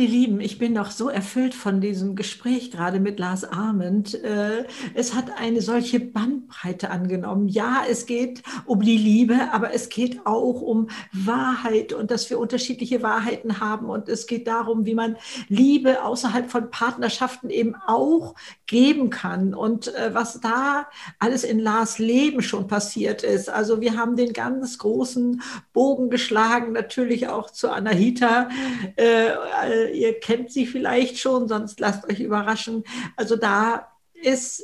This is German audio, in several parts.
Meine Lieben, ich bin noch so erfüllt von diesem Gespräch gerade mit Lars Arment. Äh, es hat eine solche Bandbreite angenommen. Ja, es geht um die Liebe, aber es geht auch um Wahrheit und dass wir unterschiedliche Wahrheiten haben. Und es geht darum, wie man Liebe außerhalb von Partnerschaften eben auch geben kann und äh, was da alles in Lars Leben schon passiert ist. Also wir haben den ganz großen Bogen geschlagen, natürlich auch zu Anahita. Äh, ihr kennt sie vielleicht schon, sonst lasst euch überraschen. Also da ist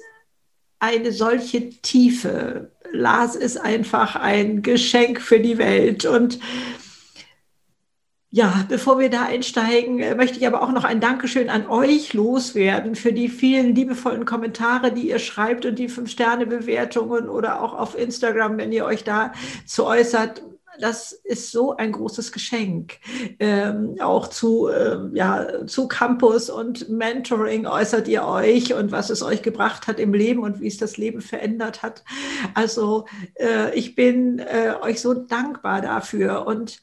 eine solche Tiefe. Lars ist einfach ein Geschenk für die Welt. Und ja, bevor wir da einsteigen, äh, möchte ich aber auch noch ein Dankeschön an euch loswerden für die vielen liebevollen Kommentare, die ihr schreibt und die Fünf-Sterne-Bewertungen oder auch auf Instagram, wenn ihr euch da zu äußert das ist so ein großes Geschenk. Ähm, auch zu, äh, ja, zu Campus und Mentoring äußert ihr euch und was es euch gebracht hat im Leben und wie es das Leben verändert hat. Also äh, ich bin äh, euch so dankbar dafür und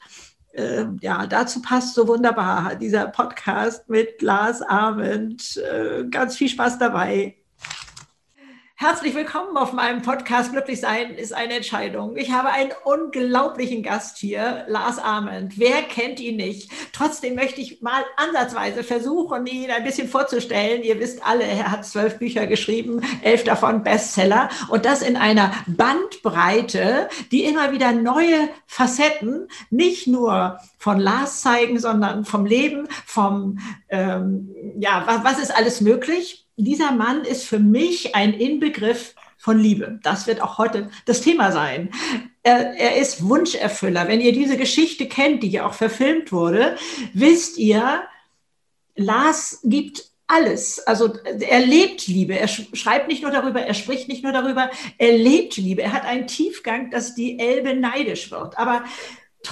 äh, ja, dazu passt so wunderbar dieser Podcast mit Lars Arment. Äh, ganz viel Spaß dabei. Herzlich willkommen auf meinem Podcast Glücklich sein ist eine Entscheidung. Ich habe einen unglaublichen Gast hier, Lars Arment. Wer kennt ihn nicht? Trotzdem möchte ich mal ansatzweise versuchen, ihn ein bisschen vorzustellen. Ihr wisst alle, er hat zwölf Bücher geschrieben, elf davon Bestseller und das in einer Bandbreite, die immer wieder neue Facetten, nicht nur von Lars zeigen, sondern vom Leben, vom, ähm, ja, was, was ist alles möglich? Dieser Mann ist für mich ein Inbegriff von Liebe. Das wird auch heute das Thema sein. Er, er, ist Wunscherfüller. Wenn ihr diese Geschichte kennt, die ja auch verfilmt wurde, wisst ihr, Lars gibt alles. Also er lebt Liebe. Er schreibt nicht nur darüber, er spricht nicht nur darüber, er lebt Liebe. Er hat einen Tiefgang, dass die Elbe neidisch wird. Aber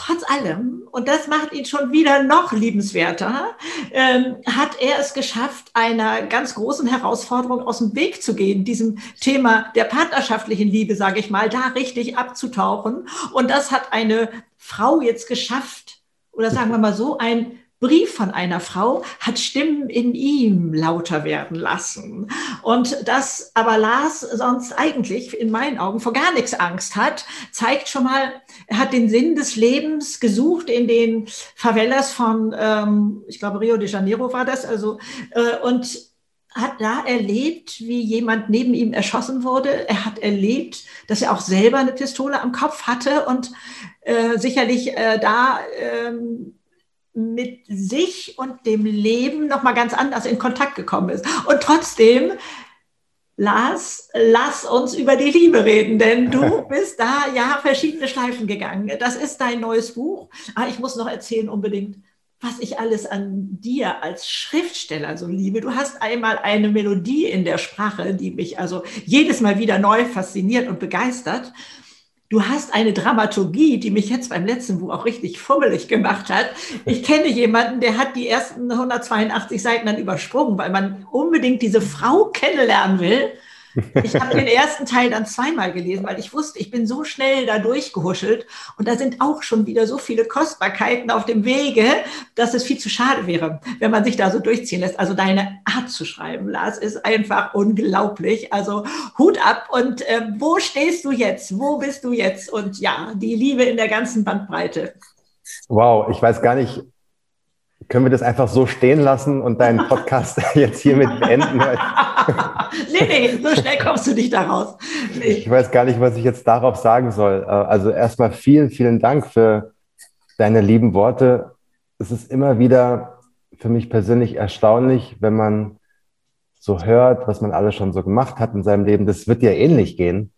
trotz allem, und das macht ihn schon wieder noch liebenswerter, ähm, hat er es geschafft, einer ganz großen Herausforderung aus dem Weg zu gehen, diesem Thema der partnerschaftlichen Liebe, sage ich mal, da richtig abzutauchen. Und das hat eine Frau jetzt geschafft, oder sagen wir mal so, ein Brief von einer Frau hat Stimmen in ihm lauter werden lassen. Und dass aber Lars sonst eigentlich in meinen Augen vor gar nichts Angst hat, zeigt schon mal, er hat den Sinn des Lebens gesucht in den Favelas von, ähm, ich glaube, Rio de Janeiro war das, also, äh, und hat da erlebt, wie jemand neben ihm erschossen wurde. Er hat erlebt, dass er auch selber eine Pistole am Kopf hatte und äh, sicherlich äh, da ähm, mit sich und dem Leben noch mal ganz anders in Kontakt gekommen ist. Und trotzdem, Lars, lass uns über die Liebe reden, denn du bist da ja verschiedene Schleifen gegangen. Das ist dein neues Buch. Aber ah, ich muss noch erzählen unbedingt, was ich alles an dir als Schriftsteller so liebe. Du hast einmal eine Melodie in der Sprache, die mich also jedes Mal wieder neu fasziniert und begeistert du hast eine Dramaturgie, die mich jetzt beim letzten Buch auch richtig fummelig gemacht hat. Ich kenne jemanden, der hat die ersten 182 Seiten dann übersprungen, weil man unbedingt diese Frau kennenlernen will. Ich habe den ersten Teil dann zweimal gelesen, weil ich wusste, ich bin so schnell da durchgehuschelt und da sind auch schon wieder so viele Kostbarkeiten auf dem Wege, dass es viel zu schade wäre, wenn man sich da so durchziehen lässt. Also deine Art zu schreiben, Lars, ist einfach unglaublich. Also Hut ab und äh, wo stehst du jetzt? Wo bist du jetzt? Und ja, die Liebe in der ganzen Bandbreite. Wow, ich weiß gar nicht, können wir das einfach so stehen lassen und deinen Podcast jetzt hiermit beenden? nee, nee, so schnell kommst du nicht daraus. Nee. Ich weiß gar nicht, was ich jetzt darauf sagen soll. Äh, also erstmal vielen, vielen Dank für deine lieben Worte. Es ist immer wieder für mich persönlich erstaunlich, wenn man so hört, was man alles schon so gemacht hat in seinem Leben. Das wird ja ähnlich gehen,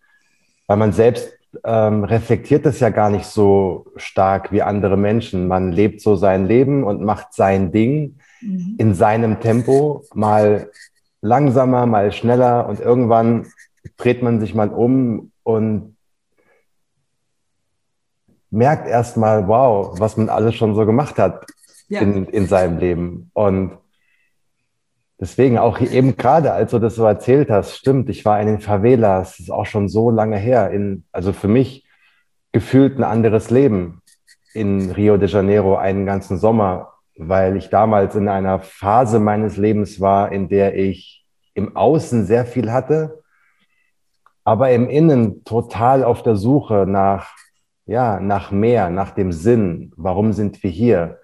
weil man selbst ähm, reflektiert das ja gar nicht so stark wie andere Menschen. Man lebt so sein Leben und macht sein Ding mhm. in seinem Tempo, mal langsamer, mal schneller und irgendwann dreht man sich mal um und merkt erst mal, wow, was man alles schon so gemacht hat ja. in, in seinem Leben. Und Deswegen auch eben gerade, als du das so erzählt hast, stimmt, ich war in den Favelas, das ist auch schon so lange her, in, also für mich gefühlt ein anderes Leben in Rio de Janeiro einen ganzen Sommer weil ich damals in einer Phase meines Lebens war, in der ich im Außen sehr viel hatte, aber im Innen total auf der Suche nach, ja, nach mehr, nach dem Sinn. Warum sind wir hier?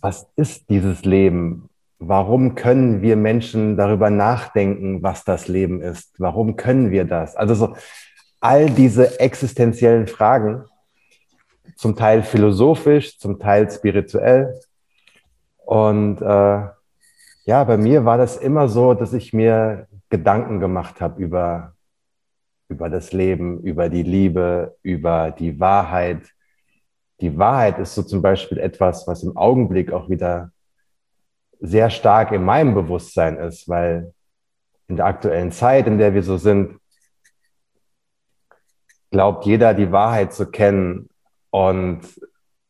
Was ist dieses Leben? Warum können wir Menschen darüber nachdenken, was das Leben ist? Warum können wir das? Also so all diese existenziellen Fragen, zum Teil philosophisch, zum Teil spirituell. Und äh, ja, bei mir war das immer so, dass ich mir Gedanken gemacht habe über, über das Leben, über die Liebe, über die Wahrheit. Die Wahrheit ist so zum Beispiel etwas, was im Augenblick auch wieder sehr stark in meinem Bewusstsein ist, weil in der aktuellen Zeit, in der wir so sind, glaubt jeder die Wahrheit zu kennen und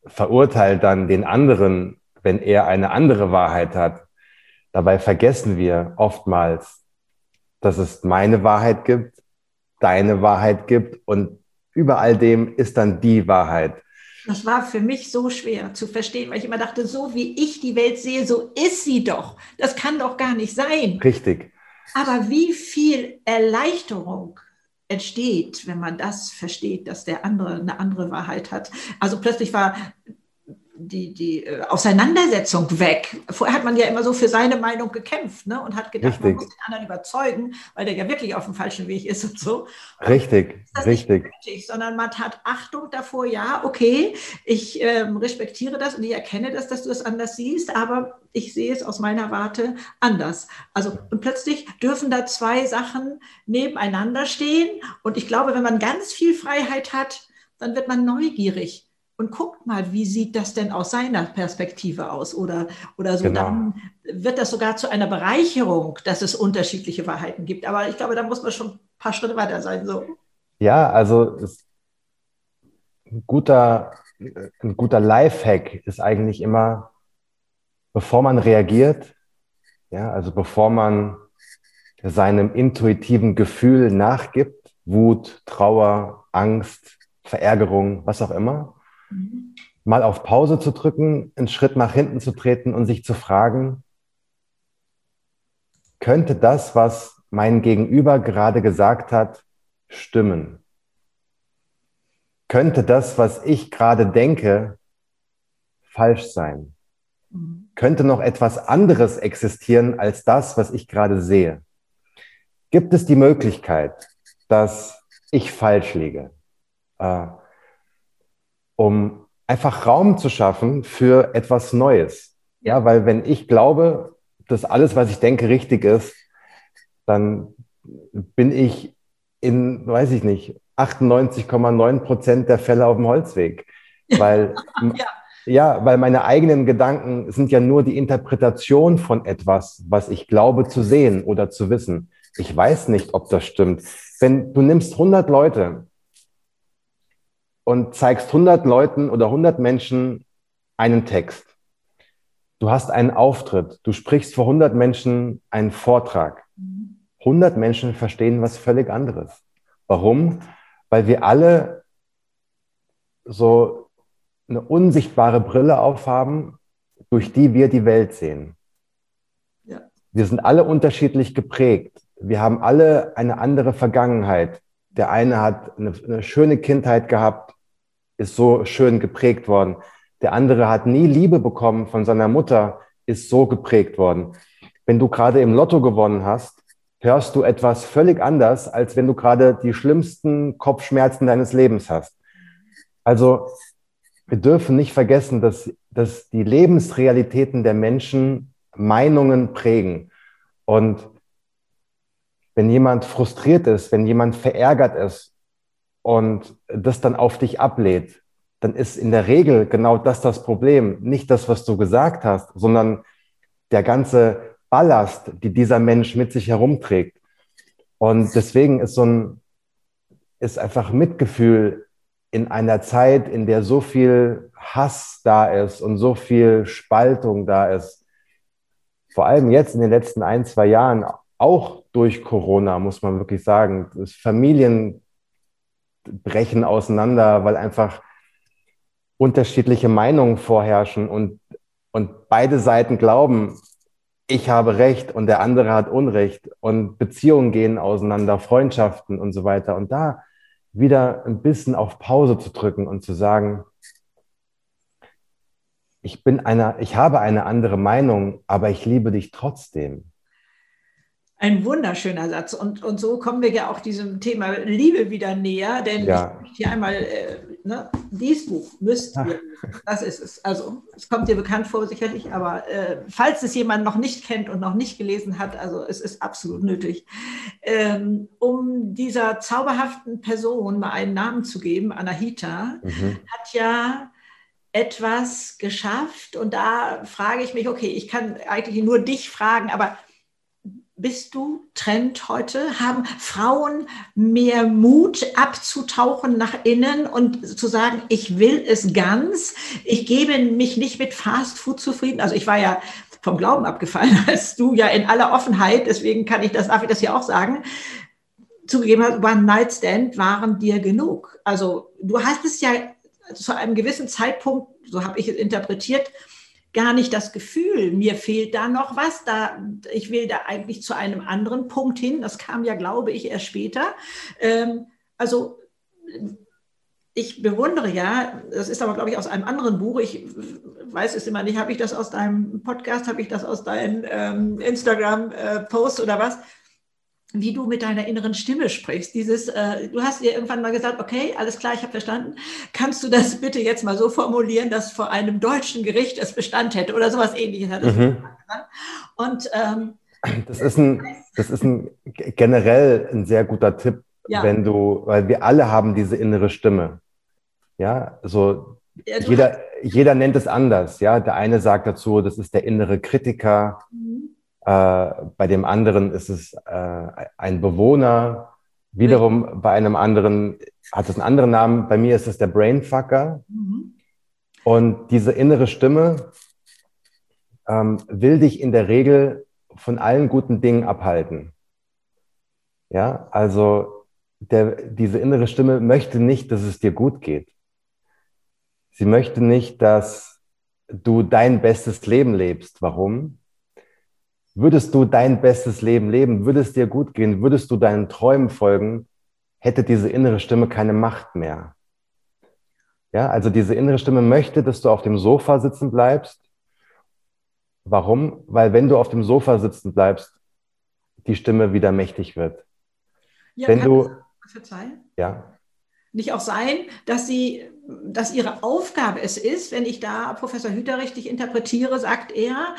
verurteilt dann den anderen, wenn er eine andere Wahrheit hat. Dabei vergessen wir oftmals, dass es meine Wahrheit gibt, deine Wahrheit gibt und über all dem ist dann die Wahrheit. Das war für mich so schwer zu verstehen, weil ich immer dachte, so wie ich die Welt sehe, so ist sie doch. Das kann doch gar nicht sein. Richtig. Aber wie viel Erleichterung entsteht, wenn man das versteht, dass der andere eine andere Wahrheit hat. Also plötzlich war die, die äh, Auseinandersetzung weg. Vorher hat man ja immer so für seine Meinung gekämpft ne? und hat gedacht, richtig. man muss den anderen überzeugen, weil der ja wirklich auf dem falschen Weg ist und so. Richtig, richtig. Nötig, sondern man hat Achtung davor, ja, okay, ich ähm, respektiere das und ich erkenne das, dass du es anders siehst, aber ich sehe es aus meiner Warte anders. Also und plötzlich dürfen da zwei Sachen nebeneinander stehen und ich glaube, wenn man ganz viel Freiheit hat, dann wird man neugierig und guckt mal, wie sieht das denn aus seiner Perspektive aus oder, oder so. Genau. Dann wird das sogar zu einer Bereicherung, dass es unterschiedliche Wahrheiten gibt. Aber ich glaube, da muss man schon ein paar Schritte weiter sein. So. Ja, also ein guter, ein guter Lifehack ist eigentlich immer, bevor man reagiert, ja, also bevor man seinem intuitiven Gefühl nachgibt, Wut, Trauer, Angst, Verärgerung, was auch immer, Mhm. Mal auf Pause zu drücken, einen Schritt nach hinten zu treten und sich zu fragen, könnte das, was mein Gegenüber gerade gesagt hat, stimmen? Könnte das, was ich gerade denke, falsch sein? Mhm. Könnte noch etwas anderes existieren als das, was ich gerade sehe? Gibt es die Möglichkeit, dass ich falsch liege? Äh, um einfach Raum zu schaffen für etwas Neues. Ja, weil wenn ich glaube, dass alles, was ich denke, richtig ist, dann bin ich in, weiß ich nicht, 98,9 Prozent der Fälle auf dem Holzweg. Weil, ja. ja, weil meine eigenen Gedanken sind ja nur die Interpretation von etwas, was ich glaube zu sehen oder zu wissen. Ich weiß nicht, ob das stimmt. Wenn du nimmst 100 Leute und zeigst 100 Leuten oder 100 Menschen einen Text. Du hast einen Auftritt, du sprichst vor 100 Menschen einen Vortrag. 100 Menschen verstehen was völlig anderes. Warum? Weil wir alle so eine unsichtbare Brille aufhaben, durch die wir die Welt sehen. Ja. Wir sind alle unterschiedlich geprägt. Wir haben alle eine andere Vergangenheit. Der eine hat eine, eine schöne Kindheit gehabt, ist so schön geprägt worden. Der andere hat nie Liebe bekommen von seiner Mutter, ist so geprägt worden. Wenn du gerade im Lotto gewonnen hast, hörst du etwas völlig anders, als wenn du gerade die schlimmsten Kopfschmerzen deines Lebens hast. Also wir dürfen nicht vergessen, dass, dass die Lebensrealitäten der Menschen Meinungen prägen. Und wenn jemand frustriert ist, wenn jemand verärgert ist, und das dann auf dich ablädt, dann ist in der Regel genau das das Problem. Nicht das, was du gesagt hast, sondern der ganze Ballast, die dieser Mensch mit sich herumträgt. Und deswegen ist so ein, ist einfach Mitgefühl in einer Zeit, in der so viel Hass da ist und so viel Spaltung da ist. Vor allem jetzt in den letzten ein, zwei Jahren, auch durch Corona, muss man wirklich sagen, dass Familien brechen auseinander, weil einfach unterschiedliche Meinungen vorherrschen und und beide Seiten glauben, ich habe Recht und der andere hat Unrecht und Beziehungen gehen auseinander, Freundschaften und so weiter. Und da wieder ein bisschen auf Pause zu drücken und zu sagen, ich bin einer, ich habe eine andere Meinung, aber ich liebe dich trotzdem. Ein wunderschöner Satz. Und, und so kommen wir ja auch diesem Thema Liebe wieder näher, denn ja. ich möchte hier einmal, äh, ne, dieses Buch müsst ihr, das ist es. Also, es kommt dir bekannt vor, sicherlich, aber äh, falls es jemand noch nicht kennt und noch nicht gelesen hat, also es ist absolut nötig, ähm, um dieser zauberhaften Person mal einen Namen zu geben, Anahita, mhm. hat ja etwas geschafft und da frage ich mich, okay, ich kann eigentlich nur dich fragen, aber bist du Trend heute? Haben Frauen mehr Mut abzutauchen nach innen und zu sagen, ich will es ganz, ich gebe mich nicht mit Fast Food zufrieden? Also ich war ja vom Glauben abgefallen, als du ja in aller Offenheit, deswegen kann ich das, darf ich das hier auch sagen, zugegeben hast, One Night Stand waren dir genug. Also du hast es ja zu einem gewissen Zeitpunkt, so habe ich es interpretiert, gar nicht das Gefühl, mir fehlt da noch was, da, ich will da eigentlich zu einem anderen Punkt hin. Das kam ja, glaube ich, erst später. Ähm, also ich bewundere ja, das ist aber, glaube ich, aus einem anderen Buch. Ich weiß es immer nicht, habe ich das aus deinem Podcast, habe ich das aus deinem ähm, Instagram-Post äh, oder was? Wie du mit deiner inneren Stimme sprichst. Dieses, äh, du hast dir irgendwann mal gesagt, okay, alles klar, ich habe verstanden. Kannst du das bitte jetzt mal so formulieren, dass vor einem deutschen Gericht es Bestand hätte oder sowas ähnliches hat mhm. Und ähm, das ist ein, das ist ein generell ein sehr guter Tipp, ja. wenn du, weil wir alle haben diese innere Stimme. Ja, so ja, jeder, jeder nennt es anders. Ja, der eine sagt dazu, das ist der innere Kritiker. Mhm äh, bei dem anderen ist es äh, ein Bewohner. Wiederum bei einem anderen hat es einen anderen Namen. Bei mir ist es der Brainfucker. Mhm. Und diese innere Stimme ähm, will dich in der Regel von allen guten Dingen abhalten. Ja, also der, diese innere Stimme möchte nicht, dass es dir gut geht. Sie möchte nicht, dass du dein bestes Leben lebst. Warum? Würdest du dein bestes Leben leben, würde es dir gut gehen, würdest du deinen Träumen folgen, hätte diese innere Stimme keine Macht mehr. Ja, also diese innere Stimme möchte, dass du auf dem Sofa sitzen bleibst. Warum? Weil wenn du auf dem Sofa sitzen bleibst, die Stimme wieder mächtig wird. Ja, wenn du, verzeihen? Ja nicht auch sein, dass sie, dass ihre Aufgabe es ist, wenn ich da Professor Hüter richtig interpretiere, sagt er,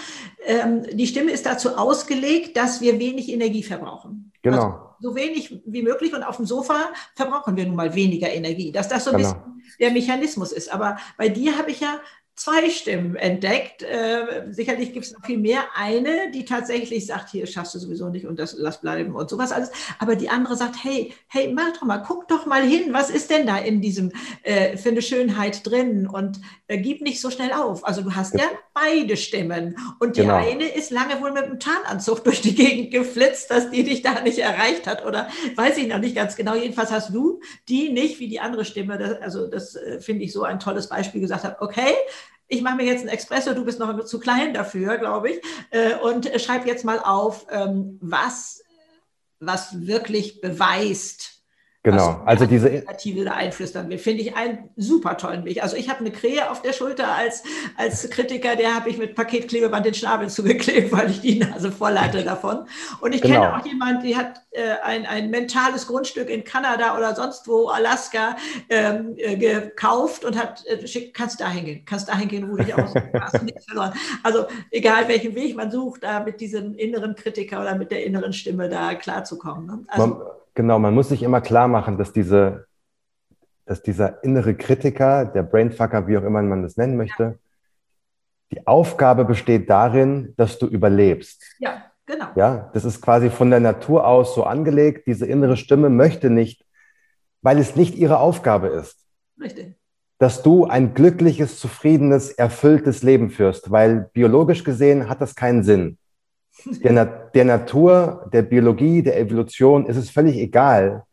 ähm, die Stimme ist dazu ausgelegt, dass wir wenig Energie verbrauchen. Genau. Also so wenig wie möglich und auf dem Sofa verbrauchen wir nun mal weniger Energie, dass das so ein genau. bisschen der Mechanismus ist. Aber bei dir habe ich ja zwei Stimmen entdeckt. Äh, sicherlich gibt es noch viel mehr. Eine, die tatsächlich sagt, hier schaffst du sowieso nicht und das lass bleiben und sowas alles. Aber die andere sagt, hey, hey, mach doch mal, guck doch mal hin, was ist denn da in diesem äh, für eine Schönheit drin und äh, gib nicht so schnell auf. Also du hast ja beide Stimmen und die genau. eine ist lange wohl mit dem Tarnanzug durch die Gegend geflitzt, dass die dich da nicht erreicht hat oder weiß ich noch nicht ganz genau. Jedenfalls hast du die nicht wie die andere Stimme. Das, also das äh, finde ich so ein tolles Beispiel gesagt hat. Okay, ich mache mir jetzt einen Espresso, du bist noch zu klein dafür, glaube ich, äh, und schreib jetzt mal auf, ähm, was, was wirklich beweist, Genau, also diese Initiative da einflüstern will, finde ich einen super tollen Weg. Also ich habe eine Krähe auf der Schulter als, als Kritiker, der habe ich mit Paketklebeband den Schnabel zugeklebt, weil ich die Nase voll hatte davon. Und ich genau. kenne auch jemanden, die hat äh, ein, ein mentales Grundstück in Kanada oder sonst wo, Alaska, ähm, äh, gekauft und hat, äh, schick, kannst dahin gehen, kannst dahin gehen, ruh dich aus, hast nichts verloren. Also egal welchen Weg man sucht, da mit diesem inneren Kritiker oder mit der inneren Stimme da klarzukommen. Ne? Also, man, Genau, man muss sich immer klar machen, dass, diese, dass dieser innere Kritiker, der Brainfucker, wie auch immer man das nennen möchte, die Aufgabe besteht darin, dass du überlebst. Ja, genau. Ja, das ist quasi von der Natur aus so angelegt. Diese innere Stimme möchte nicht, weil es nicht ihre Aufgabe ist. Richtig. Dass du ein glückliches, zufriedenes, erfülltes Leben führst, weil biologisch gesehen hat das keinen Sinn. Der, Na der Natur, der Biologie, der Evolution ist es völlig egal,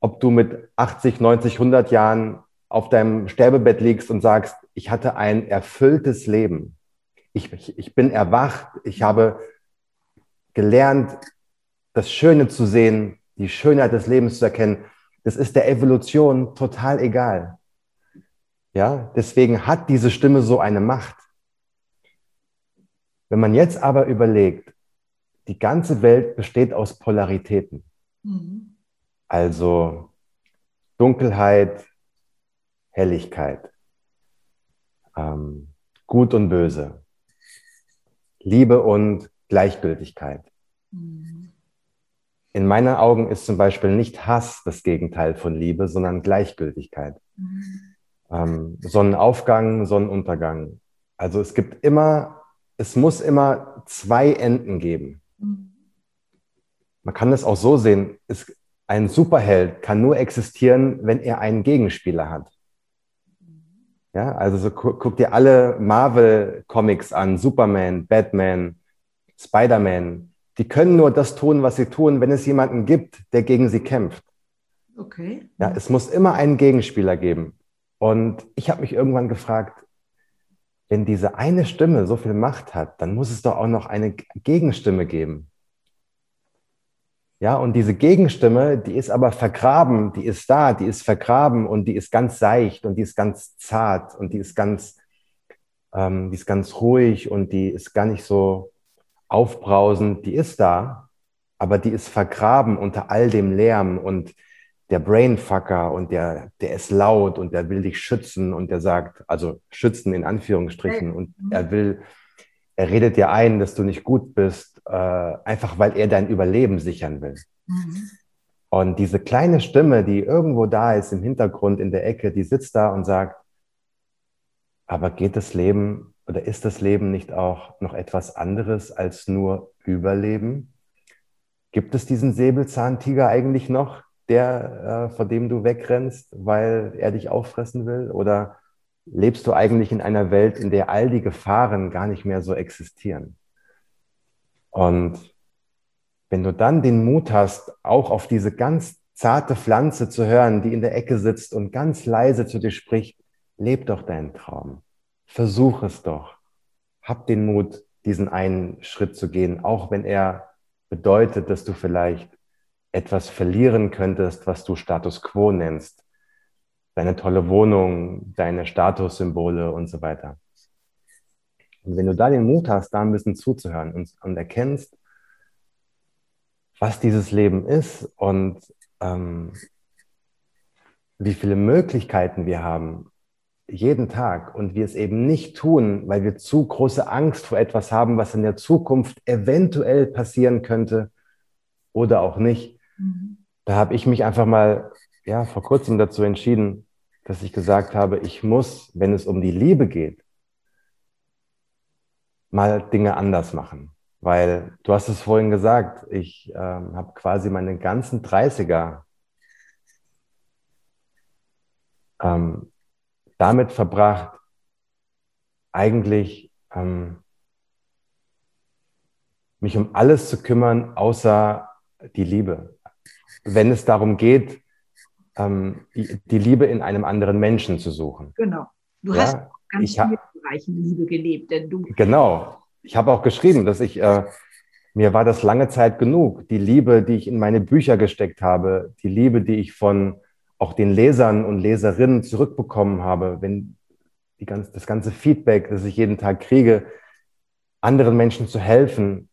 ob du mit 80, 90, 100 Jahren auf deinem Sterbebett liegst und sagst, ich hatte ein erfülltes Leben. Ich, ich, ich bin erwacht, ich habe gelernt, das Schöne zu sehen, die Schönheit des Lebens zu erkennen. Das ist der Evolution total egal. Ja, deswegen hat diese Stimme so eine Macht. Wenn man jetzt aber überlegt, die ganze Welt besteht aus Polaritäten. Mhm. Also Dunkelheit, Helligkeit, ähm, Gut und Böse, Liebe und Gleichgültigkeit. Mhm. In meinen Augen ist zum Beispiel nicht Hass das Gegenteil von Liebe, sondern Gleichgültigkeit. Mhm. Ähm, Sonnenaufgang, Sonnenuntergang. Also es gibt immer, es muss immer zwei Enden geben. Man kann es auch so sehen, es, ein Superheld kann nur existieren, wenn er einen Gegenspieler hat. Ja, also so gu guck dir alle Marvel-Comics an, Superman, Batman, Spider-Man. Die können nur das tun, was sie tun, wenn es jemanden gibt, der gegen sie kämpft. Okay. Ja, es muss immer einen Gegenspieler geben. Und ich habe mich irgendwann gefragt, wenn diese eine Stimme so viel Macht hat, dann muss es doch auch noch eine Gegenstimme geben. Ja, und diese Gegenstimme, die ist aber vergraben, die ist da, die ist vergraben und die ist ganz seicht und die ist ganz zart und die ist ganz, ähm, die ist ganz ruhig und die ist gar nicht so aufbrausend, die ist da, aber die ist vergraben unter all dem Lärm und der Brainfucker und der, der ist laut und der will dich schützen und der sagt, also schützen in Anführungsstrichen und er will, er redet dir ein, dass du nicht gut bist äh, einfach weil er dein Überleben sichern will. Mhm. Und diese kleine Stimme, die irgendwo da ist im Hintergrund in der Ecke, die sitzt da und sagt, aber geht das Leben oder ist das Leben nicht auch noch etwas anderes als nur Überleben? Gibt es diesen Säbelzahntiger eigentlich noch, der, äh, vor dem du wegrennst, weil er dich auffressen will? Oder lebst du eigentlich in einer Welt, in der all die Gefahren gar nicht mehr so existieren? Und wenn du dann den Mut hast, auch auf diese ganz zarte Pflanze zu hören, die in der Ecke sitzt und ganz leise zu dir spricht, leb doch deinen Traum. Versuch es doch. Hab den Mut, diesen einen Schritt zu gehen, auch wenn er bedeutet, dass du vielleicht etwas verlieren könntest, was du Status quo nennst. Deine tolle Wohnung, deine Statussymbole und so weiter. Und wenn du da den Mut hast, da ein bisschen zuzuhören und, und erkennst, was dieses Leben ist und ähm, wie viele Möglichkeiten wir haben, jeden Tag und wir es eben nicht tun, weil wir zu große Angst vor etwas haben, was in der Zukunft eventuell passieren könnte oder auch nicht. Da habe ich mich einfach mal ja vor kurzem dazu entschieden, dass ich gesagt habe, ich muss, wenn es um die Liebe geht, mal Dinge anders machen. Weil du hast es vorhin gesagt, ich ähm, habe quasi meine ganzen 30er ähm, damit verbracht, eigentlich ähm, mich um alles zu kümmern, außer die Liebe. Wenn es darum geht, ähm, die Liebe in einem anderen Menschen zu suchen. Genau. Du ja? hast ganz ich viele Bereichen Liebe gelebt, denn du. Genau. Ich habe auch geschrieben, dass ich, äh, mir war das lange Zeit genug. Die Liebe, die ich in meine Bücher gesteckt habe, die Liebe, die ich von auch den Lesern und Leserinnen zurückbekommen habe, wenn die ganz, das ganze Feedback, das ich jeden Tag kriege, anderen Menschen zu helfen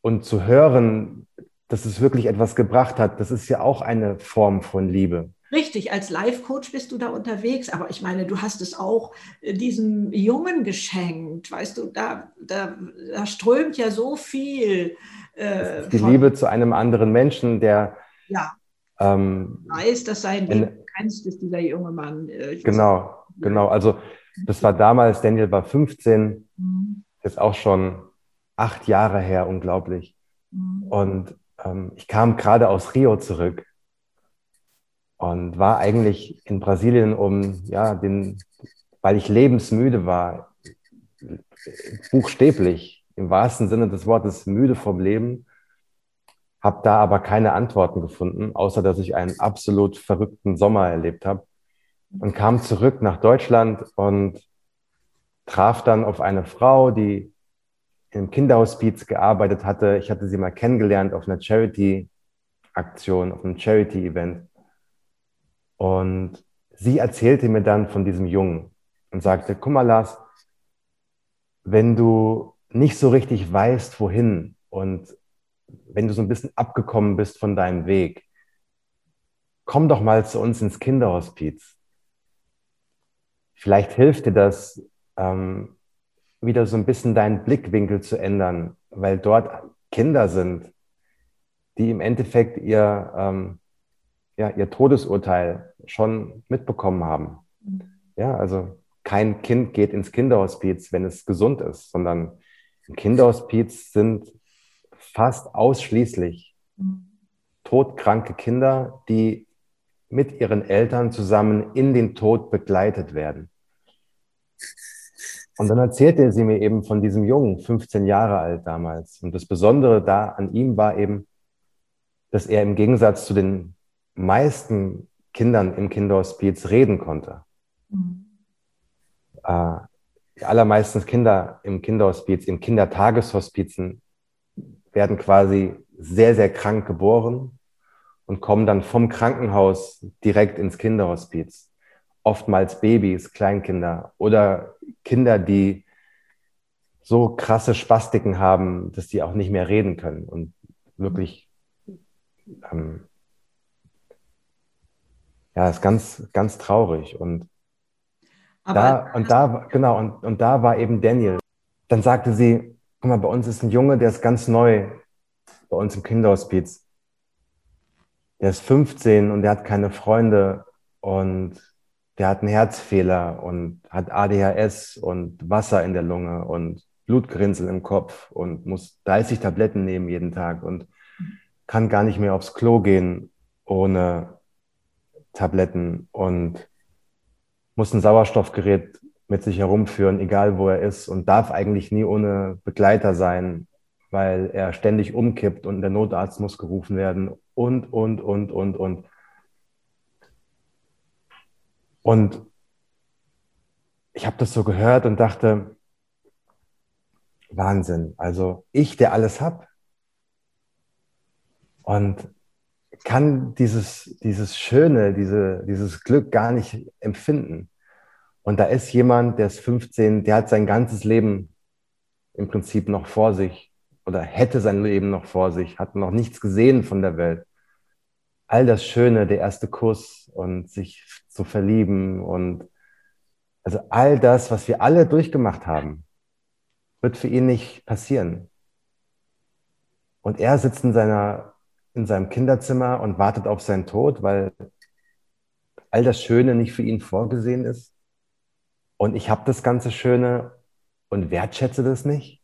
und zu hören, dass es wirklich etwas gebracht hat, das ist ja auch eine Form von Liebe. Richtig, als Life-Coach bist du da unterwegs, aber ich meine, du hast es auch äh, diesem Jungen geschenkt, weißt du, da, da, da strömt ja so viel. Äh, die Liebe zu einem anderen Menschen, der ja, ähm, weiß, dass sein Leben begrenzt ist, dieser junge Mann. Äh, genau, genau. Also das war damals, Daniel war 15, mhm. ist auch schon acht Jahre her, unglaublich. Mhm. Und ähm, ich kam gerade aus Rio zurück und war eigentlich in Brasilien, um ja, den, weil ich lebensmüde war, buchstäblich im wahrsten Sinne des Wortes müde vom Leben, habe da aber keine Antworten gefunden, außer dass ich einen absolut verrückten Sommer erlebt habe und kam zurück nach Deutschland und traf dann auf eine Frau, die im Kinderhospiz gearbeitet hatte. Ich hatte sie mal kennengelernt auf einer Charity-Aktion, auf einem Charity-Event. Und sie erzählte mir dann von diesem Jungen und sagte, guck mal, Lars, wenn du nicht so richtig weißt, wohin und wenn du so ein bisschen abgekommen bist von deinem Weg, komm doch mal zu uns ins Kinderhospiz. Vielleicht hilft dir das, ähm, wieder so ein bisschen deinen Blickwinkel zu ändern, weil dort Kinder sind, die im Endeffekt ihr, ähm, ja, ihr Todesurteil schon mitbekommen haben. Mhm. Ja, also kein Kind geht ins Kinderhospiz, wenn es gesund ist, sondern im Kinderhospiz sind fast ausschließlich mhm. todkranke Kinder, die mit ihren Eltern zusammen in den Tod begleitet werden. Und dann erzählte sie mir eben von diesem Jungen, 15 Jahre alt damals. Und das Besondere da an ihm war eben, dass er im Gegensatz zu den meisten Kindern im Kinderhospiz reden konnte. Mhm. Äh, die allermeisten Kinder im Kinderhospiz, im Kindertageshospizen werden quasi sehr, sehr krank geboren und kommen dann vom Krankenhaus direkt ins Kinderhospiz oftmals Babys, Kleinkinder oder Kinder, die so krasse Spastiken haben, dass die auch nicht mehr reden können und wirklich ähm, ja, ist ganz, ganz traurig. Und Aber da, und da, genau, und, und da war eben Daniel. Dann sagte sie, guck mal, bei uns ist ein Junge, der ist ganz neu bei uns im Kinderhospiz. Der ist 15 und der hat keine Freunde und der hat einen Herzfehler und hat ADHS und Wasser in der Lunge und Blutgrinsel im Kopf und muss 30 Tabletten nehmen jeden Tag und kann gar nicht mehr aufs Klo gehen ohne Tabletten und muss ein Sauerstoffgerät mit sich herumführen, egal wo er ist und darf eigentlich nie ohne Begleiter sein, weil er ständig umkippt und der Notarzt muss gerufen werden und, und, und, und, und. Und ich habe das so gehört und dachte, Wahnsinn. Also ich, der alles hab und kann dieses, dieses Schöne, diese, dieses Glück gar nicht empfinden. Und da ist jemand, der ist 15, der hat sein ganzes Leben im Prinzip noch vor sich oder hätte sein Leben noch vor sich, hat noch nichts gesehen von der Welt all das Schöne, der erste Kuss und sich zu verlieben und also all das, was wir alle durchgemacht haben, wird für ihn nicht passieren. Und er sitzt in, seiner, in seinem Kinderzimmer und wartet auf seinen Tod, weil all das Schöne nicht für ihn vorgesehen ist. Und ich habe das ganze Schöne und wertschätze das nicht.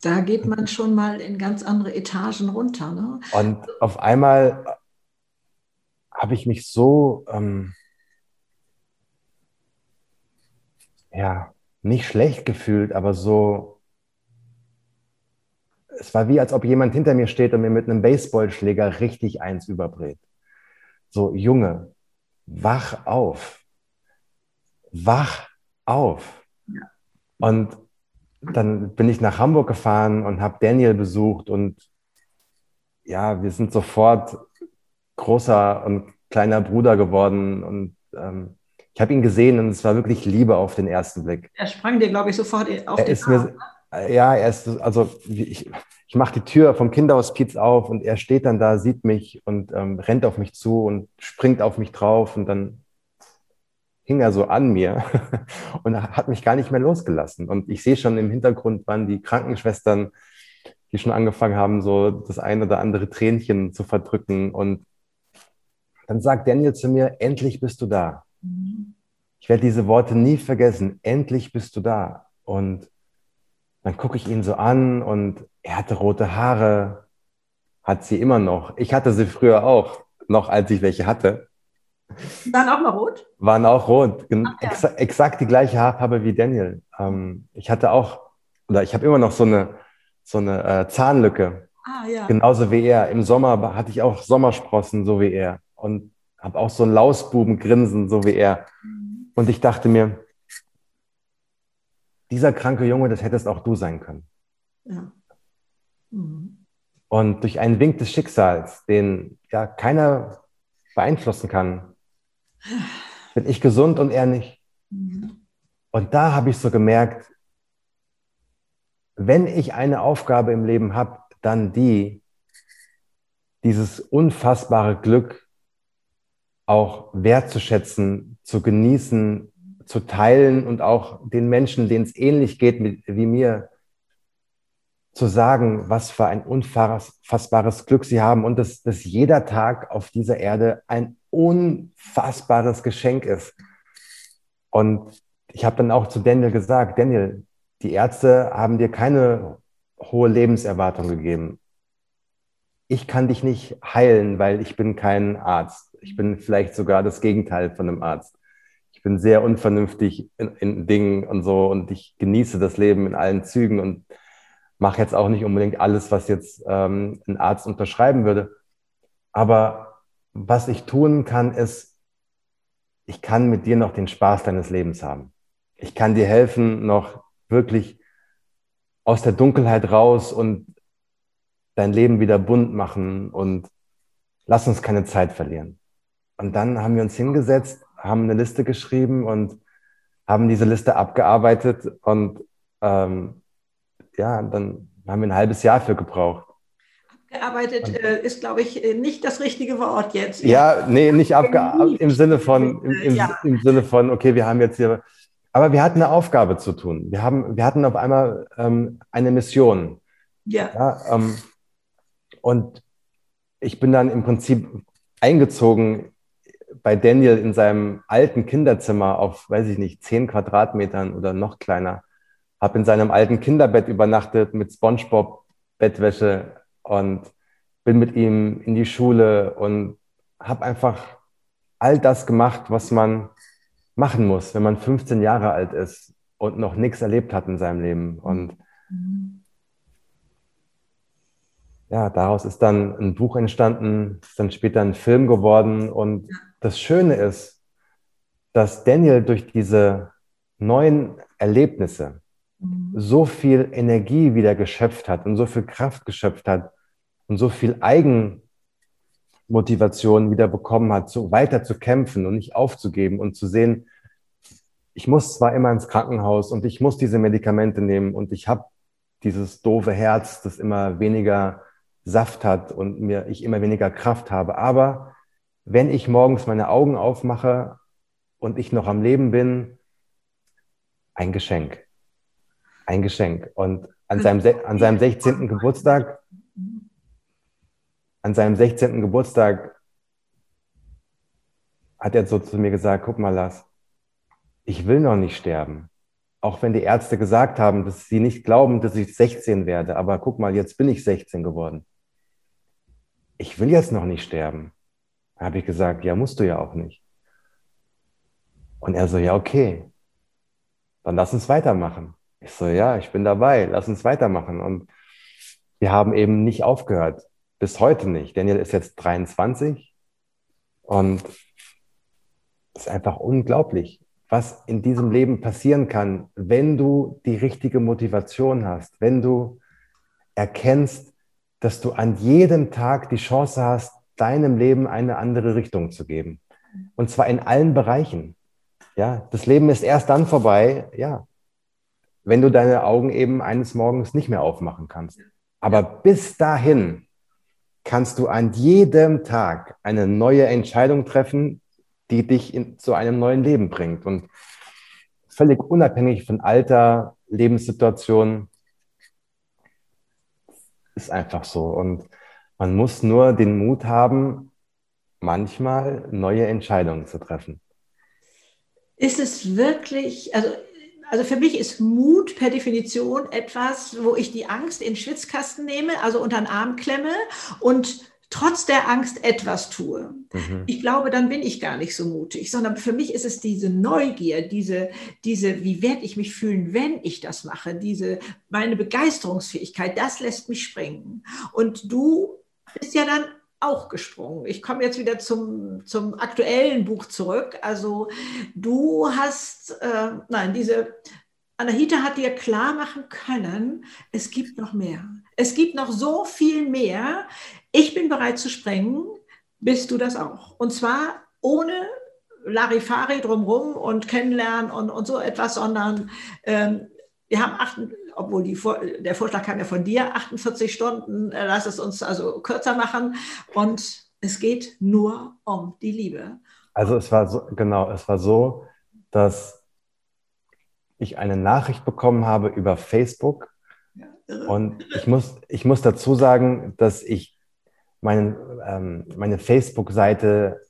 Da geht man schon mal in ganz andere Etagen runter. Ne? Und auf einmal habe ich mich so, ähm, ja, nicht schlecht gefühlt, aber so, es war wie, als ob jemand hinter mir steht und mir mit einem Baseballschläger richtig eins überbrät. So, Junge, wach auf. Wach auf. Ja. Und dann bin ich nach Hamburg gefahren und habe Daniel besucht und ja, wir sind sofort großer und kleiner Bruder geworden und ähm, ich habe ihn gesehen und es war wirklich Liebe auf den ersten Blick. Er sprang dir, glaube ich, sofort auf er den ist Arm. Mir, ja, er ist, also ich, ich mache die Tür vom Kinderhospiz auf und er steht dann da, sieht mich und ähm, rennt auf mich zu und springt auf mich drauf und dann hing er so an mir und hat mich gar nicht mehr losgelassen. Und ich sehe schon im Hintergrund waren die Krankenschwestern, die schon angefangen haben, so das ein oder andere Tränchen zu verdrücken. Und dann sagt Daniel zu mir, endlich bist du da. Mhm. Ich werde diese Worte nie vergessen. Endlich bist du da. Und dann gucke ich ihn so an und er hatte rote Haare, hat sie immer noch. Ich hatte sie früher auch, noch als ich welche hatte. Waren auch mal rot? Waren auch rot. Ach, ja. Exa exakt die gleiche Haarfarbe wie Daniel. Ähm, ich hatte auch, oder ich habe immer noch so eine, so eine äh, Zahnlücke. Ah, ja. Genauso wie er. Im Sommer hatte ich auch Sommersprossen, so wie er. Und habe auch so ein Lausbubengrinsen, so wie er. Und ich dachte mir, dieser kranke Junge, das hättest auch du sein können. Ja. Mhm. Und durch einen Wink des Schicksals, den ja keiner beeinflussen kann, bin ich gesund und er nicht. Mhm. Und da habe ich so gemerkt, wenn ich eine Aufgabe im Leben habe, dann die, dieses unfassbare Glück auch wertzuschätzen, zu genießen, zu teilen und auch den Menschen, denen es ähnlich geht wie mir, zu sagen, was für ein unfassbares Glück sie haben und dass, dass jeder Tag auf dieser Erde ein unfassbares Geschenk ist. Und ich habe dann auch zu Daniel gesagt, Daniel, die Ärzte haben dir keine hohe Lebenserwartung gegeben. Ich kann dich nicht heilen, weil ich bin kein Arzt. Ich bin vielleicht sogar das Gegenteil von einem Arzt. Ich bin sehr unvernünftig in, in Dingen und so und ich genieße das Leben in allen Zügen und mache jetzt auch nicht unbedingt alles, was jetzt ähm, ein Arzt unterschreiben würde. Aber was ich tun kann, ist, ich kann mit dir noch den Spaß deines Lebens haben. Ich kann dir helfen, noch wirklich aus der Dunkelheit raus und dein Leben wieder bunt machen und lass uns keine Zeit verlieren. Und dann haben wir uns hingesetzt, haben eine Liste geschrieben und haben diese Liste abgearbeitet und ähm, ja, dann haben wir ein halbes Jahr für gebraucht. Abgearbeitet äh, ist, glaube ich, äh, nicht das richtige Wort jetzt. Ja, nee, nicht abgearbeitet im Sinne von, im, im, ja. im Sinne von, okay, wir haben jetzt hier aber wir hatten eine Aufgabe zu tun. Wir, haben, wir hatten auf einmal ähm, eine Mission. Ja. ja ähm, und ich bin dann im Prinzip eingezogen bei Daniel in seinem alten Kinderzimmer auf, weiß ich nicht, zehn Quadratmetern oder noch kleiner. Habe in seinem alten Kinderbett übernachtet mit SpongeBob Bettwäsche und bin mit ihm in die Schule und habe einfach all das gemacht, was man machen muss, wenn man 15 Jahre alt ist und noch nichts erlebt hat in seinem Leben. Und mhm. ja, daraus ist dann ein Buch entstanden, ist dann später ein Film geworden. Und das Schöne ist, dass Daniel durch diese neuen Erlebnisse mhm. so viel Energie wieder geschöpft hat und so viel Kraft geschöpft hat und so viel Eigen Motivation wieder bekommen hat, so weiter zu kämpfen und nicht aufzugeben und zu sehen, ich muss zwar immer ins Krankenhaus und ich muss diese Medikamente nehmen und ich habe dieses doofe Herz, das immer weniger Saft hat und mir ich immer weniger Kraft habe, aber wenn ich morgens meine Augen aufmache und ich noch am Leben bin, ein Geschenk. Ein Geschenk. Und an seinem, an seinem 16. Geburtstag an seinem 16. Geburtstag hat er so zu mir gesagt, guck mal, Lars, ich will noch nicht sterben. Auch wenn die Ärzte gesagt haben, dass sie nicht glauben, dass ich 16 werde. Aber guck mal, jetzt bin ich 16 geworden. Ich will jetzt noch nicht sterben. Da habe ich gesagt, ja, musst du ja auch nicht. Und er so, ja, okay. Dann lass uns weitermachen. Ich so, ja, ich bin dabei, lass uns weitermachen. Und wir haben eben nicht aufgehört bis heute nicht. Daniel ist jetzt 23 und es ist einfach unglaublich, was in diesem Leben passieren kann, wenn du die richtige Motivation hast, wenn du erkennst, dass du an jedem Tag die Chance hast, deinem Leben eine andere Richtung zu geben. Und zwar in allen Bereichen. Ja, das Leben ist erst dann vorbei, ja, wenn du deine Augen eben eines Morgens nicht mehr aufmachen kannst. Aber bis dahin kannst du an jedem Tag eine neue Entscheidung treffen, die dich in, zu einem neuen Leben bringt. Und völlig unabhängig von Alter, Lebenssituation, ist einfach so. Und man muss nur den Mut haben, manchmal neue Entscheidungen zu treffen. Ist es wirklich, also also für mich ist Mut per Definition etwas, wo ich die Angst in den Schwitzkasten nehme, also unter den Arm klemme und trotz der Angst etwas tue. Mhm. Ich glaube, dann bin ich gar nicht so mutig, sondern für mich ist es diese Neugier, diese, diese, wie werde ich mich fühlen, wenn ich das mache, diese, meine Begeisterungsfähigkeit, das lässt mich springen. Und du bist ja dann auch gesprungen. Ich komme jetzt wieder zum, zum aktuellen Buch zurück. Also du hast, äh, nein, diese Anahita hat dir klar machen können, es gibt noch mehr. Es gibt noch so viel mehr. Ich bin bereit zu sprengen. Bist du das auch? Und zwar ohne Larifari drumherum und kennenlernen und, und so etwas, sondern ähm, wir haben acht, obwohl die, der Vorschlag kam ja von dir, 48 Stunden, äh, lass es uns also kürzer machen. Und es geht nur um die Liebe. Also es war so, genau, es war so, dass ich eine Nachricht bekommen habe über Facebook. Ja, und ich muss, ich muss dazu sagen, dass ich meinen, ähm, meine Facebook-Seite